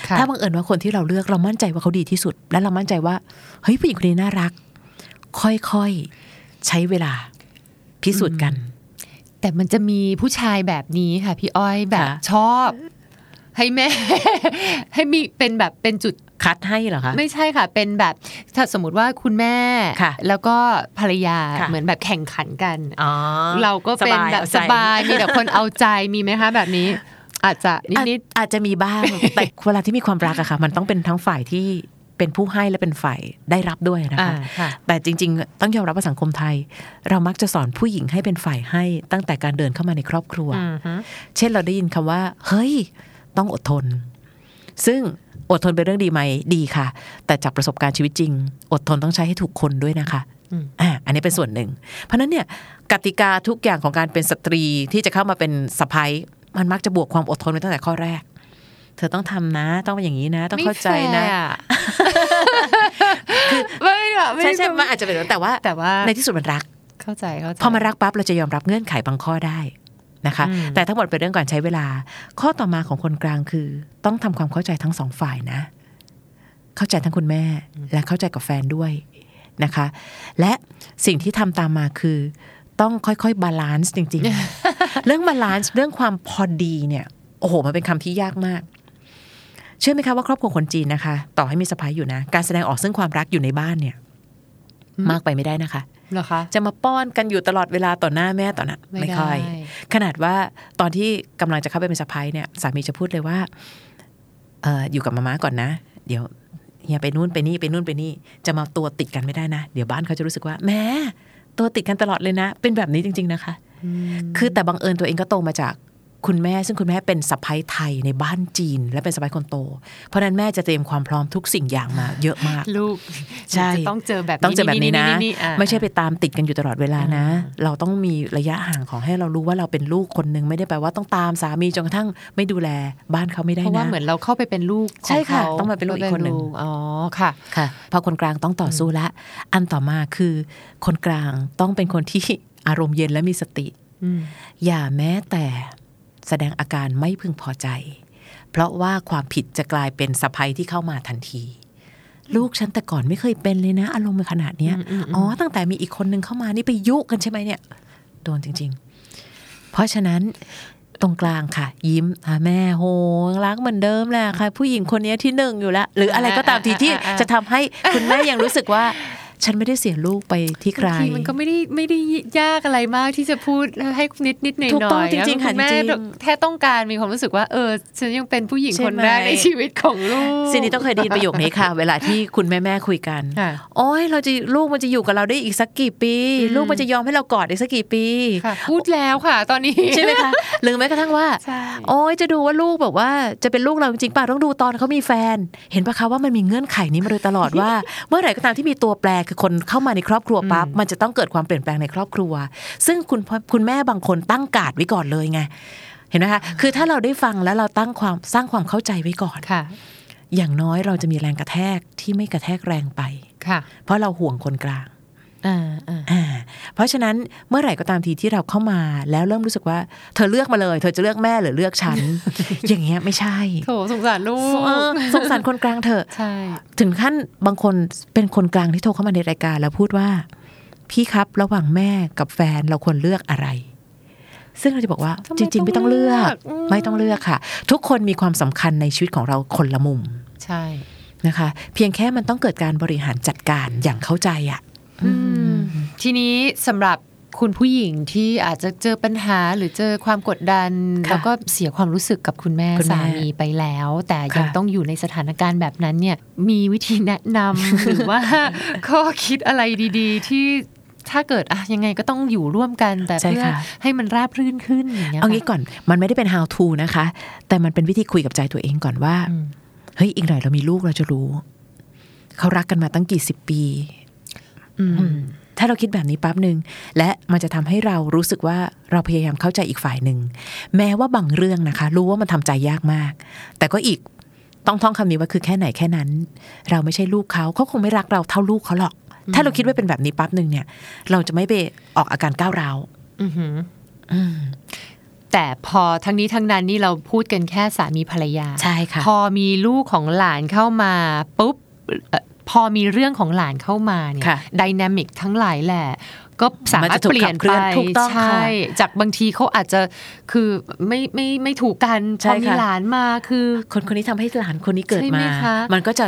S2: ค่ะ
S4: ถ้าบังเอิญว่าคนที่เราเลือกเรามั่นใจว่าเขาดีที่สุด และเรามั่นใจว่าเฮ้ยผู้หญิงคนนี้น่ารัก ค่อยๆใช้เวลาพิสูจน์กัน
S2: แต่มันจะมีผู้ชายแบบนี้ค่ะ พี่อ้อยแบบ
S4: ค่ะ
S2: ชอบ ให้แม่ ให้มีเป็นแบบเป็นจุด
S4: คัดให้เหรอคะ
S2: ไม่ใช่ค่ะ เป็นแบบถ้าสมมติว่าคุณแม่
S4: ค่ะ
S2: แล้วก็ภรรยา
S4: ค่ะ
S2: เหมือนแบบแข่งขันกัน
S4: อ๋อ
S2: เราก็เป็นแบบ
S4: เอา
S2: ส
S4: ใจ
S2: บายมีแต่คนเอาใจมีไหมคะแบบนี้อาจจะนิด
S4: อาจ
S2: นิด
S4: อาจจะมีบ้าง แต่เวลาที่มีความรักอะค่ะ มันต้องเป็นทั้งฝ่ายที่เป็นผู้ให้และเป็นฝ่ายได้รับด้วยนะ
S2: อ่า
S4: คะ
S2: ค่ะ
S4: แต่จริง ๆ ต้องยอมรับว่าสังคมไทย เรามักจะสอนผู้หญิงให้เป็นฝ่ายให้ตั้งแต่การเดินเข้ามาในครอบครัว
S2: อือฮึ
S4: เช่นเราได้ยินคำว่า เฮ้ย ต้องอดทน ซึ่ง อดทนเป็นเรื่องดีไหมดีค่ะ แต่จากประสบการณ์ชีวิตจริง อดทนต้องใช้ให้ถูกคนด้วยนะคะ
S2: อืม
S4: อ่าอันนี้เป็นส่วนหนึ่ง เพราะฉะนั้นเนี่ยกติกาทุกอย่างของการเป็นสตรีที่จะเข้ามาเป็นสะพ้ยมันมักจะบวกความอดทนไว้ตั้งแต่ข้อแรก เธอต้องทำนะ ต้องเป็นอย่างนี้นะ ต้องเข้าใจนะ
S2: ไม่แฟร์อะไม่
S4: ใช่ใช่มันอาจจะเป็นแต่ว่า
S2: แต่ว่า
S4: ในที่สุดมันรัก
S2: เข้าใจเข้าใจ
S4: พอมารักปั๊บเราจะยอมรับเงื่อนไขบางข้อได้ นะคะ
S2: อืม
S4: แต่ทั้งหมดเป็นเรื่องการใช้เวลา ข้อต่อมาของคนกลางคือ ต้องทำความเข้าใจทั้งสองฝ่ายนะ เข้าใจทั้งคุณแม่และเข้าใจกับแฟนด้วยนะคะ และสิ่งที่ทำตามมาคือ ต้องค่อยๆ balance จริง ๆ เรื่อง balance เรื่องความพอดีเนี่ยโอ้โหมันเป็นคำที่ยากมากเชื่อไหมคะว่าครอบครัวคนจีนนะคะ ต่อให้มีสะใภ้อยู่นะ การแสดงออกซึ่งความรักอยู่ในบ้านเนี่ย มากไปไม่ได้นะคะ
S2: เหรอคะ
S4: จะมาป้อนกันอยู่ตลอดเวลาต่อหน้าแม่ต่อหน้า
S2: ไม่
S4: ไม่ค่อย
S2: ได้
S4: ขนาดว่าตอนที่กำลังจะเข้าไปเป็นสะพ้ายเนี่ยสามีจะพูดเลยว่าเอออยู่กับมาม่าก่อนนะ เดี๋ยวเฮียไปนู่นไปนี่ไปนู่นไปนี่ จะมาตัวติดกันไม่ได้นะ เดี๋ยวบ้านเขาจะรู้สึกว่าแหม่ตัวติดกันตลอดเลยนะ เป็นแบบนี้จริง ๆนะคะ คือแต่บังเอิญตัวเองก็โตมาจาก คุณแม่ซึ่งคุณแม่เป็นสะพ้ายไทยในบ้านจีน และเป็นสะพ้ายคนโต เพราะฉะนั้นแม่จะเตรียมความพร้อมทุกสิ่งอย่างมาเยอะมาก
S2: ลูก
S4: ใช่
S2: จะต้องเจอแบบ
S4: ต้องเจอแบบนี้นะ
S2: อ่า
S4: ไม่ใช่ไปตามติดกันอยู่ตลอดเวลานะ เราต้องมีระยะห่างของให้เรารู้ว่าเราเป็นลูกคนหนึ่งไม่ได้แปลว่าต้องตามสามีจนกระทั่งไม่ดูแลบ้านเขาไม่ได้
S2: เพราะว่า
S4: นะ
S2: เหมือนเราเข้าไปเป็นลูกข
S4: ใช่ค่ะ
S2: ข
S4: ต้องมาเป็นลูกอีกคนหนึ่ง
S2: อ๋อค่ะ
S4: ค่ะพอคนกลางต้องต่อสู้ละ อันต่อมาคือคนกลางต้องเป็นคนที่อารมณ์เย็นและมีสติ
S2: อืม
S4: อย่าแม้แต่ แสดงอาการไม่พึงพอใจ เพราะว่าความผิดจะกลายเป็นสะพ้ยที่เข้ามาทันที ลูกฉันแต่ก่อนไม่เคยเป็นเลยนะ อารมณ์เป็นขนาดเนี้ยอ๋อตั้งแต่มีอีกคนนึงเข้ามานี่ไปยุกันใช่ไหมเนี่ยโดนจริง ๆ เพราะฉะนั้นตรงกลางค่ะ ยิ้มอะแม่โหรักเหมือนเดิมแหละค่ะ ผู้หญิงคนนี้ที่หนึ่งอยู่แล้ว หรืออะไรก็ตามทีที่
S2: อ่าอ่าอ่า
S4: จะทำให้คุณแม่ยังรู้สึกว่า ฉันไม่ได้เสียลูกไปที่ใคร
S2: บางทีมันก็ไม่ได้ไม่ได้ยากอะไรมากที่จะพูดให้นิดนิดหน่อย
S4: ถูก
S2: หน่
S4: ต้อ
S2: องย
S4: จริงๆค่ะ
S2: ณแม่
S4: จริง
S2: แค่ต้องการมีความรู้สึกว่าเออฉันยังเป็นผู้หญิง
S4: ใช่
S2: คน
S4: ไหม
S2: แรกในชีวิตของลูก
S4: ซินนี่ต้องเคยได้ยินประโยคนี้ค่ะ เวลาที่คุณแม่แม่ๆคุยกัน
S2: ค่ะ
S4: โอ้ยเราจะลูกมันจะอยู่กับเราได้อีกสักกี่ปี ลูกมันจะยอมให้เรากอดอีกสักกี่ปี
S2: ค่ะพูดแล้วค่ะ ตอนนี้
S4: ใช่ไหมคะหรือแม้กระทั่งว่า
S2: ใช่
S4: โอ้ยจะดูว่าลูกแบบว่าจะเป็นลูกเราจริงๆป่ะต้องดูตอนเขามีแฟน เห็นปะคะว่ามันมีเงื่อนไขนี้มาโดยตลอดว่า เมื่อไหร่ก็ตามที่มีตัวแปรคือคนเข้ามาในครอบครัวปั๊บมันจะต้องเกิดความเปลี่ยนแปลงในครอบครัว ซึ่งคุณพ่อคุณแม่บางคนตั้งการ์ดไว้ก่อนเลยไงเห็นไหมคะคือถ้าเราได้ฟังแล้วเราตั้งความสร้างความเข้าใจไว้ก่อน
S2: ค่ะ
S4: อย่างน้อยเราจะมีแรงกระแทกที่ไม่กระแทกแรงไป
S2: ค่ะ
S4: เพราะเราห่วงคนกลาง
S2: อ่าอ่า
S4: อ่า เพราะฉะนั้นเมื่อไหร่ก็ตามทีที่เราเข้ามาแล้วเริ่มรู้สึกว่า เธอเลือกมาเลย เธอจะเลือกแม่หรือเลือกฉัน อย่างเงี้ยไม่ใช่
S2: โถสงสารลู
S4: เออกสงสารคนกลางเถอะ
S2: ใช่
S4: ถึงขั้นบางคนเป็นคนกลางที่โทรเข้ามาในรายการแล้วพูดว่า พี่ครับระหว่างแม่กับแฟนเราควรเลือกอะไรซึ่งเราจะบอกว่า
S2: ทำไม
S4: จริง ๆ ไม่ต้องเลือก
S2: ต้องเลือกอืม
S4: ไม่ต้องเลือกค่ะ ทุกคนมีความสำคัญในชีวิตของเราคนละมุม
S2: ใช่
S4: นะคะ เพียงแค่มันต้องเกิดการบริหารจัดการอย่างเข้าใจอะ
S2: ทีนี้สำหรับคุณผู้หญิงที่อาจจะเจอปัญหาหรือเจอความกดดัน
S4: ค่ะ
S2: แล้วก็เสียความรู้สึกกับคุณแม่
S4: คุณแม่
S2: สามีไปแล้ว แต่ยัง
S4: ค่ะ
S2: ต้องอยู่ในสถานการณ์แบบนั้นเนี่ยมีวิธีแนะนำหรือว่าข้อคิดอะไรดีๆ ที่ถ้าเกิดอะยังไงก็ต้องอยู่ร่วมกันแต่
S4: ใช่
S2: เพื่อ
S4: ค่ะ
S2: ให้มันราบรื่นขึ้นอย่างเงี้ย
S4: เอางี้
S2: ค่ะ
S4: ก่อนมันไม่ได้เป็น how to นะคะ แต่มันเป็นวิธีคุยกับใจตัวเองก่อนว่า
S2: อืม
S4: เฮ้ยอีกหน่อยเรามีลูกเราจะรู้ เขารักกันมาตั้งกี่สิบปี
S2: อืม
S4: อืม ถ้าเราคิดแบบนี้ปั๊บหนึ่งและมันจะทำให้เรารู้สึกว่าเราพยายามเข้าใจอีกฝ่ายหนึ่งแม้ว่าบางเรื่องนะคะ รู้ว่ามันทำใจยากมาก แต่ก็อีกต้องท่องคำนี้ว่าคือแค่ไหนแค่นั้น เราไม่ใช่ลูกเขาเขาคงไม่รักเราเท่าลูกเขาหรอก ถ้าเราคิดว่าเป็นแบบนี้ปั๊บหนึ่งเนี่ย เราจะไม่ไปออกอาการก้าวร้าว
S2: อือหือ
S4: อืม
S2: แต่พอทั้งนี้ทั้งนั้นนี่เราพูดกันแค่สามีภรรยา
S4: ใช่ค่ะ
S2: พอมีลูกของหลานเข้ามาปุ๊บเอ่อ พอมีเรื่องของหลานเข้ามาเนี่ย
S4: ค่ะ
S2: ดินามิกทั้งหลายแหละก็สามารถ
S4: มันจะถูก
S2: เปลี่ยน
S4: ขับเคลื่
S2: ไป
S4: อนถูกต้อง
S2: ใช่
S4: ค่ะ
S2: จากบางทีเขาอาจจะคือไม่ไม่ไม่ถูกกัน
S4: ใช่
S2: พอมี
S4: ค่ะ
S2: หลานมาคือ
S4: คนคนนี้ทำให้หลานคนนี้เกิด
S2: ใช่ไหม
S4: มา
S2: คะ
S4: มันก็จะ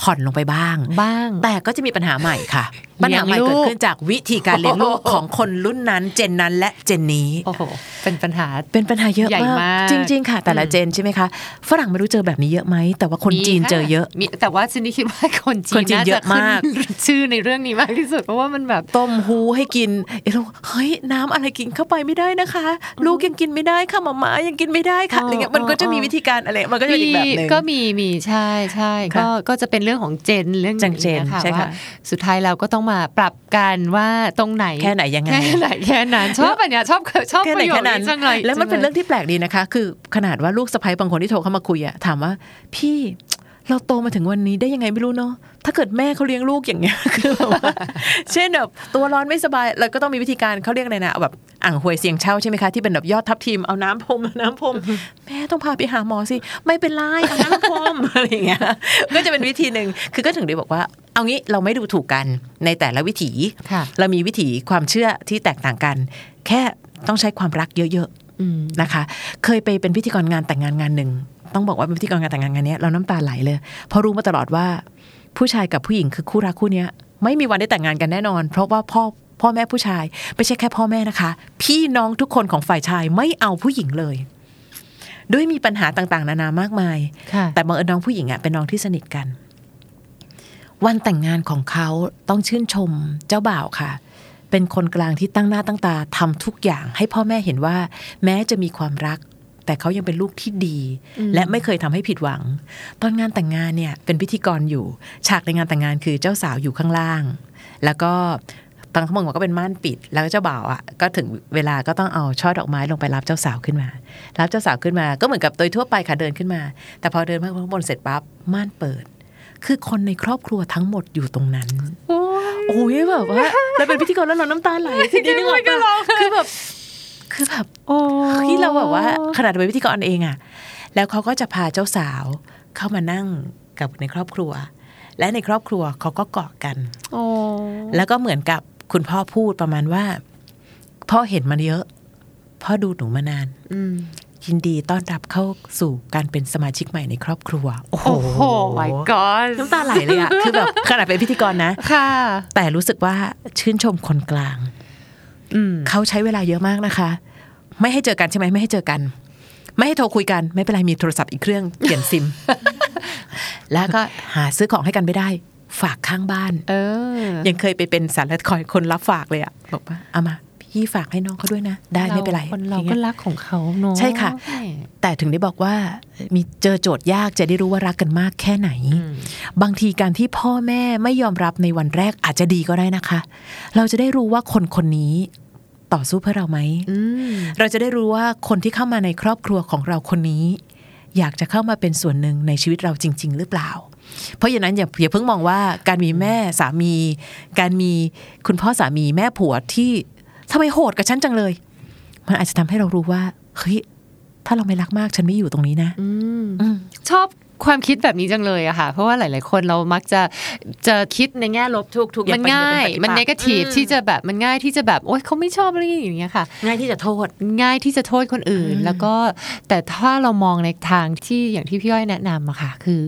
S4: ผ่อนลงไปบ้าง
S2: บ้าง
S4: แต่ก็จะมีปัญหาใหม่ค่ะปัญหาใหม่
S2: เลี้ยงลูก
S4: เกิดขึ้นจากวิธีการเลี้ยงลูกของคนรุ่นนั้น เจนนั้นและเจนนี้
S2: โอ้โหเป็นปัญหา
S4: เป็นปัญหาเยอะ
S2: ใหญ่
S4: มาก
S2: มาก
S4: จริง ๆ ค่ะ แต่ละ
S2: อืม
S4: เจนใช่ไหมคะฝรั่งไม่รู้เจอแบบนี้เยอะไหมแต่ว่าคน
S2: มี
S4: จีน
S2: ค่ะ
S4: เจอเยอะ
S2: มีแต่ว่าซินนี่คิดว่าคนจี
S4: คนนจีน
S2: น่า
S4: เย
S2: จะ
S4: อะมาก
S2: ขึ้นชื่อในเรื่องนี้มากที่สุดเพราะว่ามันแบบ
S4: ต้มฮูให้กินเอ้เราเฮ้ยน้ำอะไรกินเข้าไปไม่ได้นะคะ ลูกยังกินไม่ได้ค่ะหมาม่ายังกินไม่ได้ค่ะ
S2: อ๋อ
S4: อะไรเงี้ยมันก็จะมี
S2: อ๋อ
S4: วิธีการอะไรมันก็จะเป็นอีกแบบหนึ่ง
S2: ก็มีมีใช่ใช่
S4: ค่ะ
S2: ก็ก็จะเป็นเรื่องของเจนเรื่อง
S4: จังเจน
S2: อย่างงี้ย
S4: ใช่ค่ะ
S2: ว่าสุดท้ายเราก็ต้องมาปรับกันว่าตรงไหน
S4: แค่ไหนยังไง
S2: แค่ไหนแค่นั้นชอบอันเนี้ยชอบชอบ
S4: แค่
S2: ป
S4: ไหน
S2: ระโยค
S4: แค่นั้น
S2: นี้จังเลย
S4: แล้วมันเป็น
S2: จัลย
S4: เรื่องที่แปลกดีนะคะ คือขนาดว่าลูกสะใภ้บางคนที่โทรเข้ามาคุยอะถามว่า พี่เราโตมาถึงวันนี้ได้ยังไงไม่รู้เนาะ ถ้าเกิดแม่เขาเลี้ยงลูกอย่างเงี้ย คือแบบว่าเช่นแบบตัวร้อนไม่สบายเราก็ต้องมีวิธีการเขาเรียกอะไรนะเอาแบบอ่างหวยเสียงเช่าใช่ไหมคะที่เป็นแบบยอดทับทิมเอาน้ำพรมเอาน้ำพรมแม่ต้องพาไปหาหมอสิ ไม่เป็นไรเอาน้ำพรมอะไรอย่างเงี้ย ก็จะเป็นวิธีหนึ่งคือก็ถึงได้บอกว่า เอางี้เราไม่ดูถูกกันในแต่ละวิถี
S2: ค่ะ
S4: เรามีวิถีความเชื่อที่แตกต่างกัน แค่ต้องใช้ความรักเยอะ
S2: อืม
S4: ๆนะคะ เคยไปเป็นพิธีกรงานแต่งงานงานหนึ่งต้องบอกว่าเป็นพิธีกรงานแต่งงานงานเนี้ยเราน้ำตาไหลเลยเพราะรู้มาตลอดว่า ผู้ชายกับผู้หญิงคือคู่รักคู่เนี้ยไม่มีวันได้แต่งงานกันแน่นอน เพราะว่าพ่อพ่อแม่ผู้ชาย ไม่ใช่แค่พ่อแม่นะคะ พี่น้องทุกคนของฝ่ายชายไม่เอาผู้หญิงเลย ด้วยมีปัญหาต่างๆ นานามากมาย
S2: ค่ะ
S4: แต่บังเอิญน้องผู้หญิงอะเป็นน้องที่สนิทกัน วันแต่งงานของเขาต้องชื่นชมเจ้าบ่าวค่ะ เป็นคนกลางที่ตั้งหน้าตั้งตาทำทุกอย่าง ให้พ่อแม่เห็นว่าแม้จะมีความรัก แต่เขายังเป็นลูกที่ดี และไม่เคยทำให้ผิดหวัง ตอนงานแต่งงานเนี่ยเป็นพิธีกรอยู่ ฉากในงานแต่งงานคือเจ้าสาวอยู่ข้างล่าง แล้วก็ตอนเขาบอกว่าก็เป็นม่านปิด แล้วเจ้าบ่าวอะก็ถึงเวลาก็ต้องเอาช่อดอกไม้ลงไปรับเจ้าสาวขึ้นมา รับเจ้าสาวขึ้นมาก็เหมือนกับโดยทั่วไปค่ะเดินขึ้นมา แต่พอเดินมาข้างบนเสร็จปั๊บม่านเปิด คือคนในครอบครัวทั้งหมดอยู่ตรงนั้น
S2: โอ้ย
S4: โอ้ยแบบว่าแล้วเป็นพิธีกรแล้วเราน้ำตาไหลทีนี้นึกออกปะคือแบบคือแบบ
S2: โอ้
S4: ที่เราแบบว่า ขนาดเป็นพิธีกรเองอะแล้วเขาก็จะพาเจ้าสาวเข้ามานั่งกับในครอบครัว และในครอบครัวเขาก็เกาะกัน
S2: โอ้
S4: แล้วก็เหมือนกับคุณพ่อพูดประมาณว่า พ่อเห็นมาเยอะ พ่อดูหนูมานาน
S2: อืม
S4: ยินดีต้อนรับเข้าสู่การเป็นสมาชิกใหม่ในครอบครัวโอ้โห
S2: โอ้โห my god
S4: น้ำตาไหลเลยอะคือแบบขนาดเป็นพิธีกรนะ
S2: ค่ะ
S4: แต่รู้สึกว่าชื่นชมคนกลาง
S2: อืม
S4: เขาใช้เวลาเยอะมากนะคะ ไม่ให้เจอกันใช่ไหมไม่ให้เจอกัน ไม่ให้โทรคุยกันไม่เป็นไรมีโทรศัพท์อีกเครื่องเปลี่ยนซิม แล้วก็หาซื้อของให้กันไม่ได้ฝากข้างบ้าน
S2: เออ
S4: ยังเคยไปเป็นสารคอยคนรับฝากเลยอะบอกว่าเอามา พี่ฝากให้น้องเขาด้วยนะ ได้ไม่เป็นไร
S2: คนเรา
S4: อย่ง
S2: ก็
S4: งี้ย
S2: รักของเขาเนอะ
S4: ใช่ค่ะ แต่ถึงได้บอกว่ามีเจอโจทย์ยากจะได้รู้ว่ารักกันมากแค่ไหน บางทีการที่พ่อแม่ไม่ยอมรับในวันแรกอาจจะดีก็ได้นะคะ เราจะได้รู้ว่าคนคนนี้ต่อสู้เพื่อเราไหม
S2: อืม
S4: เราจะได้รู้ว่าคนที่เข้ามาในครอบครัวของเราคนนี้ อยากจะเข้ามาเป็นส่วนหนึ่งในชีวิตเราจริง ๆ หรือเปล่าเพราะฉะนั้นอย่าอย่าเพิ่งมองว่าการมีแม่สามี การมีคุณพ่อสามีแม่ผัวที่ ทำไมโหดกับฉันจังเลย มันอาจจะทำให้เรารู้ว่า เฮ้ย ถ้าเราไม่รักมากฉันไม่อยู่ตรงนี้นะ
S2: อืม
S4: อืม
S2: ชอบความคิดแบบนี้จังเลยอะค่ะ เพราะว่าหลาย ๆ คนเรามักจะจะคิดในแง่ลบ
S4: ถูกถูก
S2: มันง่าย มันน
S4: อย่าไป
S2: กาทีฟ
S4: อืม
S2: ที่จะแบบมันง่ายที่จะแบบโอ๊ยเขาไม่ชอบอะไรอย่างเงี้ยค่ะ
S4: ง่ายที่จะโทษ
S2: ง่ายที่จะโทษคนอื่น
S4: อืม
S2: แล้วก็แต่ถ้าเรามองในทางที่อย่างที่พี่ย้อยแนะนำอะค่ะ คือ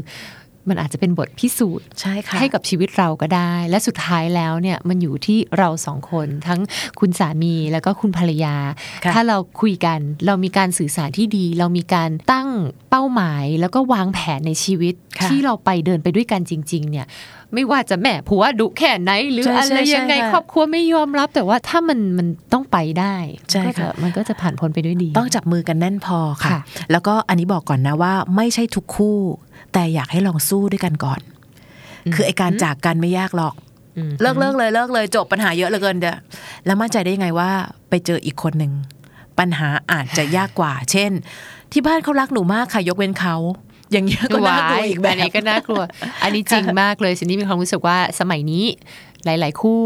S2: มันอาจจะเป็นบทพิสูจน์
S4: ใช่ค่ะ
S2: ให้กับชีวิตเราก็ได้ และสุดท้ายแล้วเนี่ยมันอยู่ที่เราสองคน ทั้งคุณสามีแล้วก็คุณภรรยา
S4: ค่ะ
S2: ถ้าเราคุยกันเรามีการสื่อสารที่ดี เรามีการตั้งเป้าหมายแล้วก็วางแผนในชีวิต
S4: ค่ะ
S2: ที่เราไปเดินไปด้วยกันจริง ๆ เนี่ยไม่ว่าจะแม่ผัวดุแค่ไหน หรือ
S4: ใช่
S2: อะไร
S4: ใช่
S2: ยังไง
S4: ใช่ค่ะ
S2: ครอบครัวไม่ยอมรับ แต่ว่าถ้ามันมันต้องไปได้
S4: ใช่
S2: มันก็จะ
S4: ค่ะ
S2: มันก็จะผ่านพ้นไปด้วยดี
S4: ต้องจับมือกันแน่นพอค่ะ
S2: ค่ะ
S4: แล้วก็อันนี้บอกก่อนนะว่าไม่ใช่ทุกคู่ แต่อยากให้ลองสู้ด้วยกันก่อน คือไอการจากกันไม่ยากหรอก
S2: อืม
S4: เลิกเลิกเลยเลิกเลยจบปัญหาเยอะเหลือเกินเด้อแล้วมั่นใจได้ยังไงว่าไปเจออีกคนหนึ่งปัญหาอาจจะยากกว่า เช่น ที่บ้านเขารักหนูมากค่ะยกเว้นเขาอย่างเงี้ยก็น่ากลัวอีกแบ
S2: อั
S4: บ
S2: นนี้ก็น่ากลัว อันนี้จริงมากเลยสินนี่มีความรู้สึกว่าสมัยนี้ หลาย ๆ คู่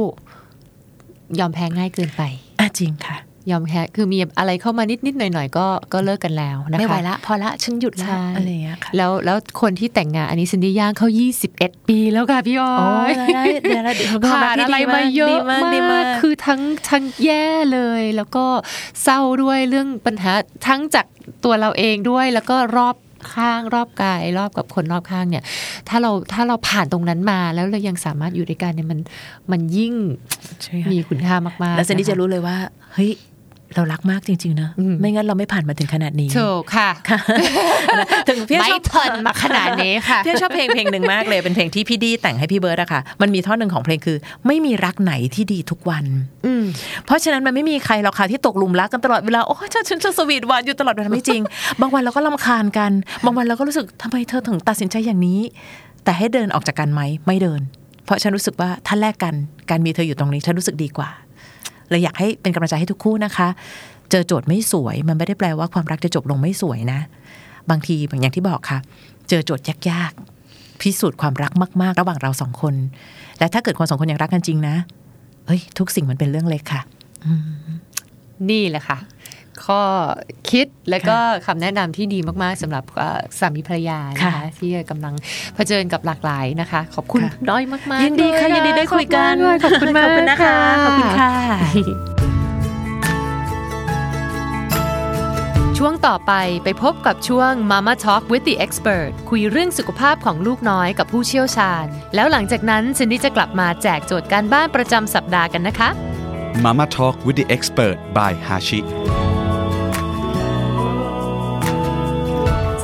S2: ยอมแพ้ง่ายเกินไป
S4: อะจริงค่ะ
S2: ยอมแพ้คือมีอะไรเข้ามานิดๆหน่อยๆก็ก็เลิกกันแล้วนะคะ
S4: ไม่ไหวละ พอละฉันหยุดละ
S2: ใช่
S4: อะไรอย่างเงี้ยค่ะ
S2: แล้วแล้วคนที่แต่งงานอันนี้ซินดี้ย่างเข้า 21 ปีแล้วค่ะพี่อ้อ
S4: โอ้
S2: ย
S4: ยได้เดี๋ยวนะเดี๋ยว
S2: ผ่านอะไรมาเยอะ
S4: ดีมากดี
S2: มามา
S4: กก
S2: คือทั้งทั้งแย่เลย แล้วก็เศร้าด้วยเรื่องปัญหาทั้งจากตัวเราเองด้วยแล้วก็รอบข้างรอบกายรอบกับคนรอบข้างเนี่ย ถ้าเราถ้าเราผ่านตรงนั้นมาแล้วเรายังสามารถอยู่ด้วยกันเนี่ยมันมันยิ่ง
S4: ใช่ค่ะ
S2: มีคุณค่ามากๆ
S4: แล้วเซนดี้
S2: ค
S4: จะรู้เลยว่า เฮ้ย เรารักมากจริง ๆ นะ
S2: อืม
S4: ไม่งั้นเราไม่ผ่านมาถึงขนาดนี้
S2: ถูกค่ะ
S4: ถึงพี่
S2: ไม่
S4: ชอบ
S2: ทนมาขนาดนี้ค่ะ
S4: พี่ชอบเพลงเพลงหนึ่งมากเลย เป็นเพลงที่พี่ดีแต่งให้พี่เบิร์ดอะค่ะ มันมีท่อนหนึ่งของเพลงคือ ไม่มีรักไหนที่ดีทุกวัน
S2: อืม
S4: เพราะฉะนั้นมันไม่มีใครหรอกค่ะที่ตกหลุมรักกันตลอดเวลา โอ้ยฉันฉันจะสวีทหวานอยู่ตลอดเวลาไม่จริง บางวันเราก็ลำคาญกัน บางวันเราก็รู้สึกทำไมเธอถึงตัดสินใจอย่างนี้ แต่ให้เดินออกจากกันไหมไม่เดิน เพราะฉันรู้สึกว่าถ้าแลกกันการมีเธออยู่ตรงนี้ฉันรู้สึกดีกว่า เลยอยากให้เป็นกำลังใจให้ทุกคู่นะคะ เจอโจทย์ไม่สวย มันไม่ได้แปลว่าความรักจะจบลงไม่สวยนะ บางทีอย่างที่บอกค่ะ เจอโจทย์ยากๆพิสูจน์ความรักมาก ๆ ระหว่างเราสองคน และถ้าเกิดคนสองคนยังรักกันจริงนะเฮ้ยทุกสิ่งมันเป็นเรื่องเล็กค่ะ
S2: นี่แหละค่ะ ข้อคิดแล้วก็คำแนะนำที่ดีมากๆสำหรับเอ่อสามีภรรยานะคะ
S4: ค่ะ
S2: ที่กำลังเผชิญกับหลากหลายนะคะ ขอบคุณ
S4: ค่ะ
S2: น้อยมากๆ
S4: ยินดีค่ะ
S2: เล
S4: ยินดีได้คุยกัน
S2: ขอบคุณมาก
S4: ขอบคุณนะคะขอบคุณค่ะ
S2: ช่วงต่อไปไปพบกับช่วง Mama Talk with the Expert คุยเรื่องสุขภาพของลูกน้อยกับผู้เชี่ยวชาญ แล้วหลังจากนั้นซินดี้จะกลับมาแจกโจทย์การบ้านประจำสัปดาห์กันนะคะ
S3: Mama Talk with the Expert by Hashi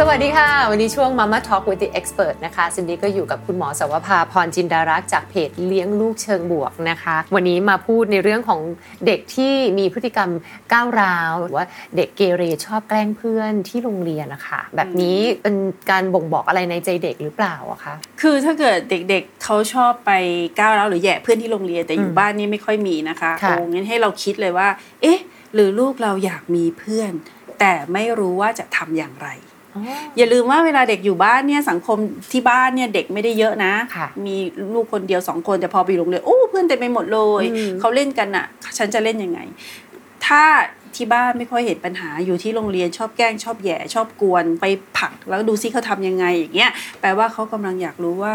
S2: สวัสดีค่ะ วันนี้ช่วง Mama Talk with the Expert นะคะซินดี้ก็อยู่กับคุณหมอเสาวภาพรจินดารักษ์จากเพจเลี้ยงลูกเชิงบวกนะคะ วันนี้มาพูดในเรื่องของเด็กที่มีพฤติกรรมก้าวร้าวหรือว่าเด็กเกเรชอบแกล้งเพื่อนที่โรงเรียนนะคะ แบบนี้เป็นการบ่งบอกอะไรในใจเด็กหรือเปล่าอะคะ
S5: คือถ้าเกิดเด็กๆเขาชอบไปก้าวร้าวหรือแย่เพื่อนที่โรงเรียนแต่อยู่บ้านนี่ไม่ค่อยมีนะคะ
S2: ค่ะ
S5: โอ้งั้นให้เราคิดเลยว่า เอ๊ะ หรือลูกเราอยากมีเพื่อน แต่ไม่รู้ว่าจะทำอย่างไร อย่าลืมว่าเวลาเด็กอยู่บ้านเนี่ยสังคมที่บ้านเนี่ยเด็กไม่ได้เยอะนะ
S2: ค่ะ
S5: มีลูกคนเดียวสองคนแต่พอไปโรงเรียนโอ้เพื่อนเต็มไปหมดเลย
S2: อืม
S5: เขาเล่นกันอะฉันจะเล่นยังไง ถ้าที่บ้านไม่ค่อยเห็นปัญหาอยู่ที่โรงเรียนชอบแกล้งชอบแหย่ชอบกวนไปผลักแล้วดูซิเขาทำยังไงอย่างเงี้ยแปลว่าเขากำลังอยากรู้ว่า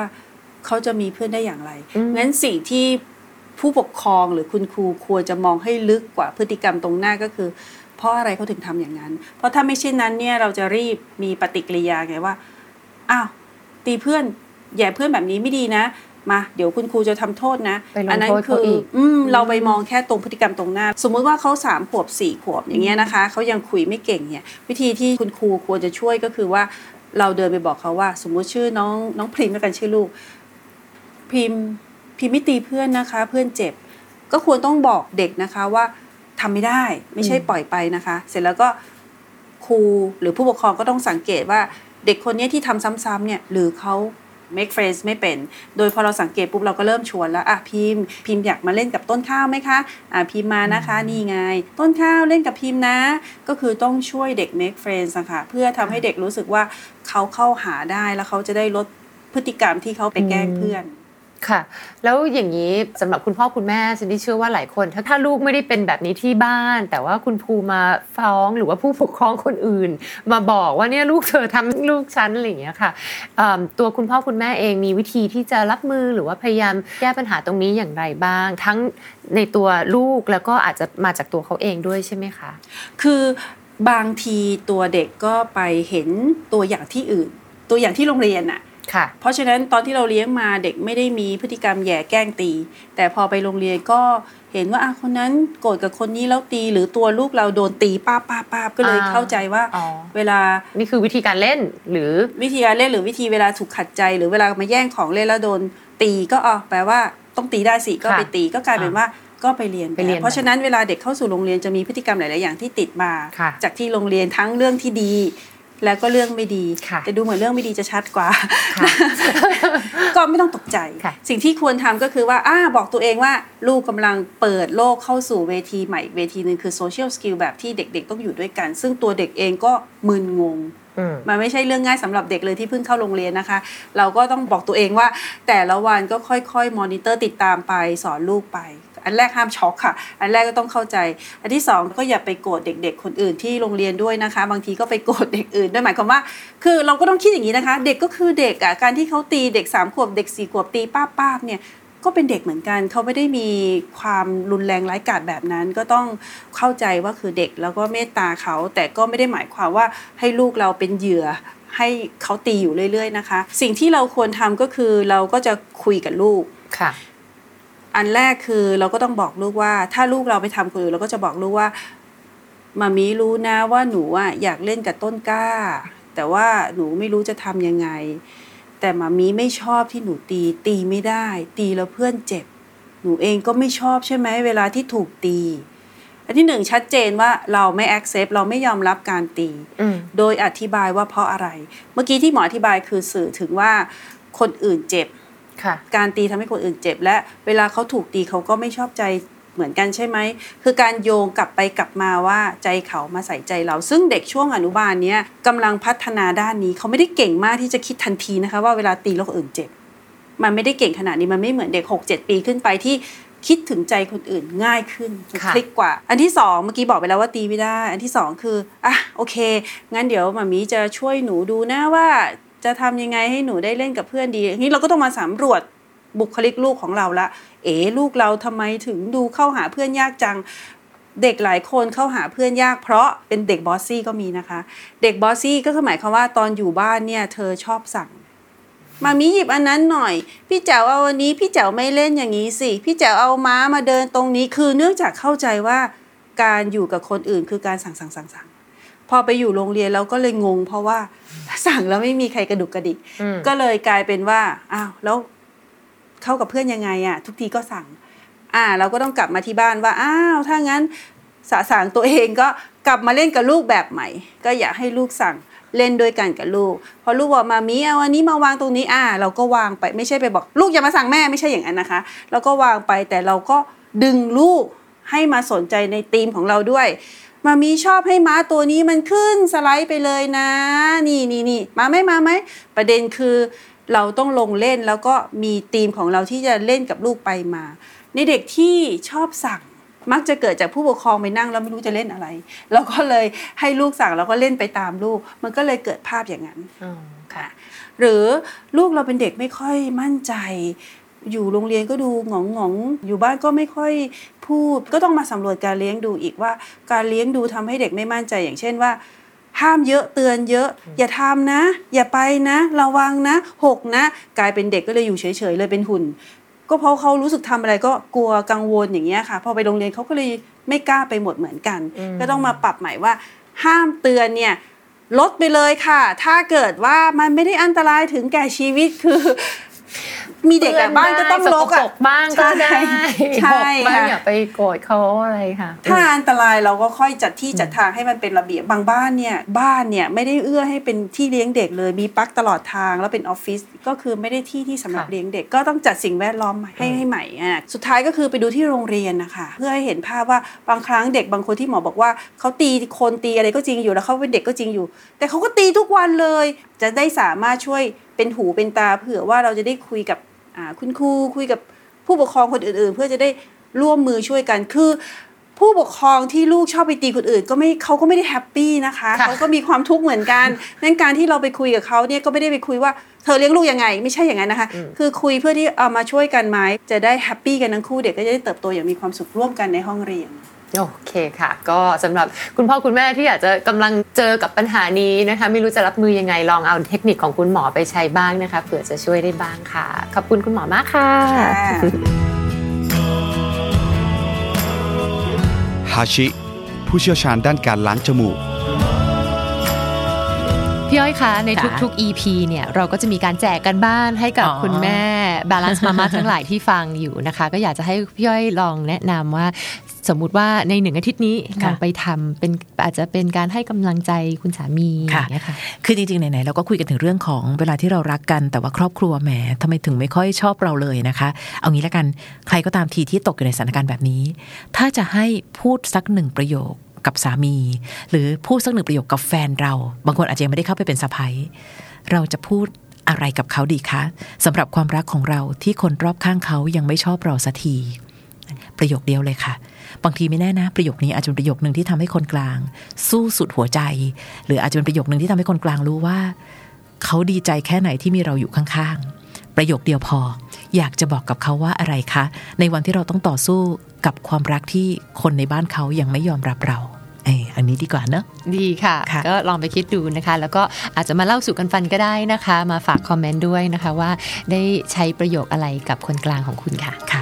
S5: เขาจะมีเพื่อนได้อย่างไร
S2: อืม
S5: งั้นสิ่งที่ผู้ปกครองหรือคุณครูควรจะมองให้ลึกกว่าพฤติกรรมตรงหน้าก็คือ เพราะอะไรเขาถึงทำอย่างนั้น เพราะถ้าไม่เช่นนั้นเนี่ยเราจะรีบมีปฏิกิริยาไงว่าอ้าวตีเพื่อนแย่เพื่อนแบบนี้ไม่ดีนะมาเดี๋ยวคุณครูจะทำโทษนะ
S2: ไปลง
S5: อันั้น
S2: โทษ
S5: คื
S2: เขาอีก
S5: อืมเราไปมองแค่ตรงพฤติกรรมตรงหน้า สมมุติว่าเขาสามขวบสี่ขวบอย่างเงี้ยนะคะเขายังคุยไม่เก่งเนี่ย วิธีที่คุณครูควรจะช่วยก็คือว่า เราเดินไปบอกเขาว่า สมมุติชื่อน้องน้องพริมแล้วกันชื่อลูก พิมพ์พิมพ์ไม่ตีเพื่อนนะคะ เพื่อนเจ็บ ก็ควรต้องบอกเด็กนะคะว่า ทำไม่ได้ ไม่ใช่ปล่อยไปนะคะ เสร็จแล้วก็ครูหรือผู้ปกครองก็ต้องสังเกตว่าเด็กคนเนี้ยที่ทำซ้ำๆเนี่ยหรือเขา make friends ไม่เป็น โดยพอเราสังเกตปุ๊บเราก็เริ่มชวนแล้ว อะพิมพ์ พิมพ์อยากมาเล่นกับต้นข้าวไหมคะ อะพิมพ์มานะคะ นี่ไง ต้นข้าวเล่นกับพิมพ์นะ ก็คือต้องช่วยเด็ก make friends นะคะเพื่อทำให้เด็กรู้สึกว่าเขาเข้าหาได้แล้วเขาจะได้ลดพฤติกรรมที่เขาไปแกล้งเพื่อน
S2: ค่ะ แล้วอย่างนี้สำหรับคุณพ่อคุณแม่ซินดี้เชื่อว่าหลายคน ถ้าถ้าลูกไม่ได้เป็นแบบนี้ที่บ้าน แต่ว่าคุณครูมาฟ้องหรือว่าผู้ปกครองคนอื่น มาบอกว่าเนี่ยลูกเธอทำลูกฉันอะไรอย่างเงี้ยค่ะตัวคุณพ่อคุณแม่เองมีวิธีที่จะรับมือหรือว่าพยายามแก้ปัญหาตรงนี้อย่างไรบ้าง ทั้งในตัวลูกแล้วก็อาจจะมาจากตัวเขาเองด้วยใช่ไหมคะ
S5: คือบางทีตัวเด็กก็ไปเห็นตัวอย่างที่อื่น ตัวอย่างที่โรงเรียนน่ะ
S2: ค่ะ
S5: เพราะฉะนั้นตอนที่เราเลี้ยงมาเด็กไม่ได้มีพฤติกรรมแย่แกล้งตี แต่พอไปโรงเรียนก็เห็นว่าอะคนนั้นโกรธกับคนนี้แล้วตี หรือตัวลูกเราโดนตีป้าบป้าบป้าบก็เลย
S2: อ่า
S5: เข้าใจว่า
S2: อ๋อ
S5: เวลา
S2: นี่คือวิธีการเล่นหรือ
S5: วิธีการเล่นหรือวิธีเวลาถูกขัดใจ หรือเวลามาแย่งของเล่นแล้วโดนตีก็อ๋อแปลว่าต้องตีได้สิก็
S2: ค่ะ
S5: ไปตีก็กลายเป็นว่าก็ไปเรียน
S2: ไปเรียน
S5: เพราะฉะนั้นเวลาเด็กเข้าสู่โรงเรียนจะมีพฤติกรรมหลาย ๆ อย่างที่ติดมา
S2: ค่ะ
S5: จากที่โรงเรียนทั้งเรื่องที่ดี แล้วก็เรื่องไม่ดี
S2: ค่ะ
S5: แต่ดูเหมือนเรื่องไม่ดีจะชัดกว่า
S2: ค่ะ
S5: ก็ไม่ต้องตกใจ
S2: ค่ะ
S5: สิ่งที่ควรทำก็คือว่าอ่าบอกตัวเองว่าลูกกำลังเปิดโลกเข้าสู่เวทีใหม่อีกเวทีหนึ่งคือ social skill แบบที่เด็ก ๆ ต้องอยู่ด้วยกัน ซึ่งตัวเด็กเองก็มึนงง
S2: อืม
S5: มันไม่ใช่เรื่องง่ายสำหรับเด็กเลยที่เพิ่งเข้าโรงเรียนนะคะ เราก็ต้องบอกตัวเองว่า แต่ละวันก็ค่อยๆมอนิเตอร์ติดตามไปสอนลูกไป อันแรกห้ามช็อกค่ะ อันแรกก็ต้องเข้าใจ อันที่สองก็อย่าไปโกรธเด็ก ๆ คนอื่นที่โรงเรียนด้วยนะคะ บางทีก็ไปโกรธเด็กอื่นด้วยหมายความว่า คือเราก็ต้องคิดอย่างนี้นะคะ เด็กก็คือเด็กอะการที่เขาตีเด็กสามขวบเด็กสี่ขวบตีป้าป้าบๆเนี่ยก็เป็นเด็กเหมือนกัน เขาไม่ได้มีความรุนแรงร้ายกาจแบบนั้น ก็ต้องเข้าใจว่าคือเด็กแล้วก็เมตตาเขา แต่ก็ไม่ได้หมายความว่าให้ลูกเราเป็นเหยื่อให้เขาตีอยู่เรื่อย ๆ นะคะ สิ่งที่เราควรทำก็คือเราก็จะคุยกับลูก
S2: ค่ะ
S5: อันแรกคือเราก็ต้องบอกลูกว่า ถ้าลูกเราไปทำคนอื่นเราก็จะบอกลูกว่ามามีรู้นะว่าหนูอะอยากเล่นกับต้นกล้า แต่ว่าหนูไม่รู้จะทำยังไง แต่มามีไม่ชอบที่หนูตี ตีไม่ได้ ตีแล้วเพื่อนเจ็บ หนูเองก็ไม่ชอบใช่ไหมเวลาที่ถูกตี อันที่หนึ่งชัดเจนว่าเราไม่ accept เราไม่ยอมรับการตี
S2: อืม
S5: โดยอธิบายว่าเพราะอะไร เมื่อกี้ที่หมออธิบายคือสื่อถึงว่าคนอื่นเจ็บ
S2: ค่ะ
S5: การตีทำให้คนอื่นเจ็บ และเวลาเขาถูกตีเขาก็ไม่ชอบใจเหมือนกันใช่ไหม คือการโยงกลับไปกลับมาว่าใจเขามาใส่ใจเรา ซึ่งเด็กช่วงอนุบาลเนี้ยกำลังพัฒนาด้านนี้เขาไม่ได้เก่งมากที่จะคิดทันทีนะคะ ว่าเวลาตีแล้วคนอื่นเจ็บ มันไม่ได้เก่งขนาดนี้มันไม่เหมือนเด็ก 6 7 ปีขึ้นไปที่คิดถึงใจคนอื่นง่ายขึ้นมัน
S2: ค่ะ
S5: คลิกกว่า อันที่สองเมื่อกี้บอกไปแล้วว่าตีไม่ได้ อันที่สองคืออะโอเค งั้นเดี๋ยวมามีจะช่วยหนูดูนะว่า จะทำยังไงให้หนูได้เล่นกับเพื่อนดีทีนี้เราก็ต้องมาสำรวจบุคลิกลูกของเราละ เอ๋ลูกเราทำไมถึงดูเข้าหาเพื่อนยากจัง เด็กหลายคนเข้าหาเพื่อนยาก เพราะเป็นเด็ก bossy ก็มีนะคะ เด็ก bossy ก็คือหมายความว่าตอนอยู่บ้านเนี่ยเธอชอบสั่ง mommy หยิบอันนั้นหน่อย พี่แจ๋วเอาอันนี้พี่แจ๋วไม่เล่นอย่างนี้สิ พี่แจ๋วเอาม้ามาเดินตรงนี้คือเนื่องจากเข้าใจว่าการอยู่กับคนอื่นคือการสั่งสั่งสั่งสั่ง พอไปอยู่โรงเรียนเราก็เลยงง เพราะว่าสั่งแล้วไม่มีใครกระดุกกระดิกก็เลยกลายเป็นว่าอ้าวแล้วเข้ากับเพื่อนยังไงอะทุกทีก็สั่ง อ่า เราก็ต้องกลับมาที่บ้านว่าอ้าวถ้างั้นสะสางตัวเองก็กลับมาเล่นกับลูกแบบใหม่ ก็อยากให้ลูกสั่งเล่นด้วยกันกับลูก พอลูกบอกมามีเอาอันนี้มาวางตรงนี้อ่า เราก็วางไปไม่ใช่ไปบอก ลูกอย่ามาสั่งแม่ไม่ใช่อย่างนั้นนะคะ เราก็วางไปแต่เราก็ดึงลูกให้มาสนใจในธีมของเราด้วย มามีชอบให้ม้าตัวนี้มันขึ้นสไลด์ไปเลยนะ นี่นี่นี่มาไหมมาไหมประเด็นคือเราต้องลงเล่นแล้วก็มีธีมของเราที่จะเล่นกับลูกไปมา ในเด็กที่ชอบสั่งมักจะเกิดจากผู้ปกครองไปนั่งแล้วไม่รู้จะเล่นอะไรเราก็เลยให้ลูกสั่งแล้วก็เล่นไปตามลูก มันก็เลยเกิดภาพอย่างนั้นค่ะ หรือลูกเราเป็นเด็กไม่ค่อยมั่นใจ อยู่โรงเรียนก็ดูหงองหงๆอยู่บ้านก็ไม่ค่อย พูด ก็ต้องมาสำรวจการเลี้ยงดูอีกว่า การเลี้ยงดูทำให้เด็กไม่มั่นใจอย่างเช่นว่า ห้ามเยอะเตือนเยอะ อย่าทำนะ อย่าไปนะ ระวังนะหกนะ กลายเป็นเด็กก็เลยอยู่เฉยๆเลยเป็นหุ่น ก็เพราะเขารู้สึกทำอะไรก็กลัวกังวลอย่างเงี้ยค่ะ พอไปโรงเรียนเขาก็เลยไม่กล้าไปหมดเหมือนกัน ก็ต้องมาปรับใหม่ว่า ห้ามเตือนเนี่ยลดไปเลยค่ะ ถ้าเกิดว่ามันไม่ได้อันตรายถึงแก่ชีวิตคือ มีเด็กอะบ้านก็ต้องลก
S2: ส
S5: อะ
S2: ปรบ้างก็ได้
S5: ใช่
S2: หกบ้าง
S5: ค่ะ
S2: อย่าไปโกรธเขาอะไรค่ะ
S5: ถ้าอันตรายเราก็ค่อยจัดที่จัดทางให้มันเป็นระเบียบบางบ้านเนี่ยบ้านเนี่ยไม่ได้เอื้อให้เป็นที่เลี้ยงเด็กเลยมีปลั๊กตลอดทางแล้วเป็นออฟฟิศก็คือไม่ได้ที่ที่สำหรับ
S2: ค่ะ
S5: เลี้ยงเด็กก็ต้องจัดสิ่งแวดล้อมให้ให้ใหม่อะสุดท้ายก็คือไปดูที่โรงเรียนนะคะเพื่อให้เห็นภาพว่าบางครั้งเด็กบางคนที่หมอบอกว่าเขาตีคนตีอะไรก็จริงอยู่แล้วเขาเป็นเด็กก็จริงอยู่ แต่เขาก็ตีทุกวันเลย จะได้สามารถช่วยเป็นหูเป็นตาเผื่อว่าเราจะได้คุยกับอ่า คุณครูคุยกับผู้ปกครองคนอื่น ๆ เพื่อจะได้ร่วมมือช่วยกันคือผู้ปกครองที่ลูกชอบไปตีคนอื่น ก็ไม่เขาก็ไม่ได้ happy นะคะ
S2: ค่ะ
S5: เขาก็มีความทุกข์เหมือนกันนั่นการที่เราไปคุยกับเขาเนี่ยก็ไม่ได้ไปคุยว่าเธอเลี้ยงลูกยังไง ไม่ใช่อย่างนั้นนะคะ คือคุยเพื่อที่เอามาช่วยกันไหมจะได้ happy กันทั้งคู่เด็กก็จะได้เติบโตอย่างมีความสุขร่วมกันในห้องเรียน
S2: โอเคค่ะ ก็สำหรับคุณพ่อคุณแม่ที่อยากจะกำลังเจอกับปัญหานี้นะคะ ไม่รู้จะรับมือยังไงลองเอาเทคนิคของคุณหมอไปใช้บ้างนะคะเผื่อจะช่วยได้บ้างค่ะ ขอบคุณคุณหมอมากค่ะ
S3: ฮาชิ ผู้เชี่ยวชาญด้านการล้างจมูก
S2: พี่อ้อยคะใน
S4: ค่ะ
S2: ทุกๆ EP เนี่ยเราก็จะมีการแจกกันบ้านให้กับ
S4: อ๋อ
S2: คุณแม่ Balance Mama ทั้งหลายที่ฟังอยู่นะคะ ก็อยากจะให้พี่อ้อยลองแนะนำว่า สมมุติว่าในหนึ่งอาทิตย์นี้ลองไปทำเป็นอาจจะเป็นการให้กำลังใจคุณสามีอ
S4: ค่ะ
S2: ย่างเงี้ยค่ะ
S4: คือจริงๆไหนๆเราก็คุยกันถึงเรื่องของเวลาที่เรารักกัน แต่ว่าครอบครัวแหมทำไมถึงไม่ค่อยชอบเราเลยนะคะ เอางี้ละกันใครก็ตามทีที่ตกอยู่ในสถานการณ์แบบนี้ ถ้าจะให้พูดสักหนึ่งประโยค กับสามี หรือพูดสักหนึ่งประโยคกับแฟนเรา บางคนอาจจะยังไม่ได้เข้าไปเป็นสะพ้ยเราจะพูดอะไรกับเขาดีคะสำหรับความรักของเราที่คนรอบข้างเขายังไม่ชอบเราสักทีประโยคเดียวเลยค่ะ บางทีไม่แน่นะ ประโยคนี้อาจจะเป็นประโยคหนึ่งที่ทำให้คนกลาง สู้สุดหัวใจ หรืออาจจะเป็นประโยคหนึ่งที่ทำให้คนกลางรู้ว่า เขาดีใจแค่ไหนที่มีเราอยู่ข้างๆ ประโยคเดียวพอ อยากจะบอกกับเขาว่าอะไรคะ ในวันที่เราต้องต่อสู้กับความรักที่คนในบ้านเขายังไม่ยอมรับเราเอออันนี้ดีกว่าเนอะ
S2: ดีค่ะ
S4: ค่ะ
S2: ก็ลองไปคิดดูนะคะ แล้วก็อาจจะมาเล่าสู่กันฟันก็ได้นะคะ มาฝากคอมเมนต์ด้วยนะคะว่าได้ใช้ประโยคอะไรกับคนกลางของคุณค่ะ
S4: ค่ะ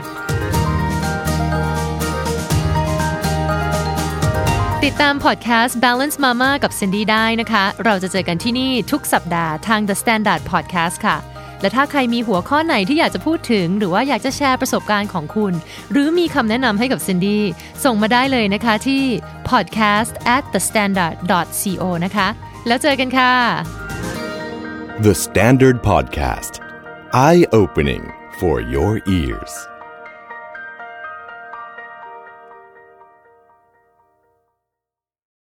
S2: ติดตามพอดแคสต์ Balance Mama กับ Cindy ได้นะคะ เราจะเจอกันที่นี่ทุกสัปดาห์ทาง The Standard Podcast ค่ะ และถ้าใครมีหัวข้อไหนที่อยากจะพูดถึง หรือว่าอยากจะแชร์ประสบการณ์ของคุณ หรือมีคำแนะนำให้กับซินดี้ส่งมาได้เลยนะคะที่ podcast at the standard co นะคะแล้วเจอกันค่ะ
S1: The Standard Podcast. Eye opening for your ears.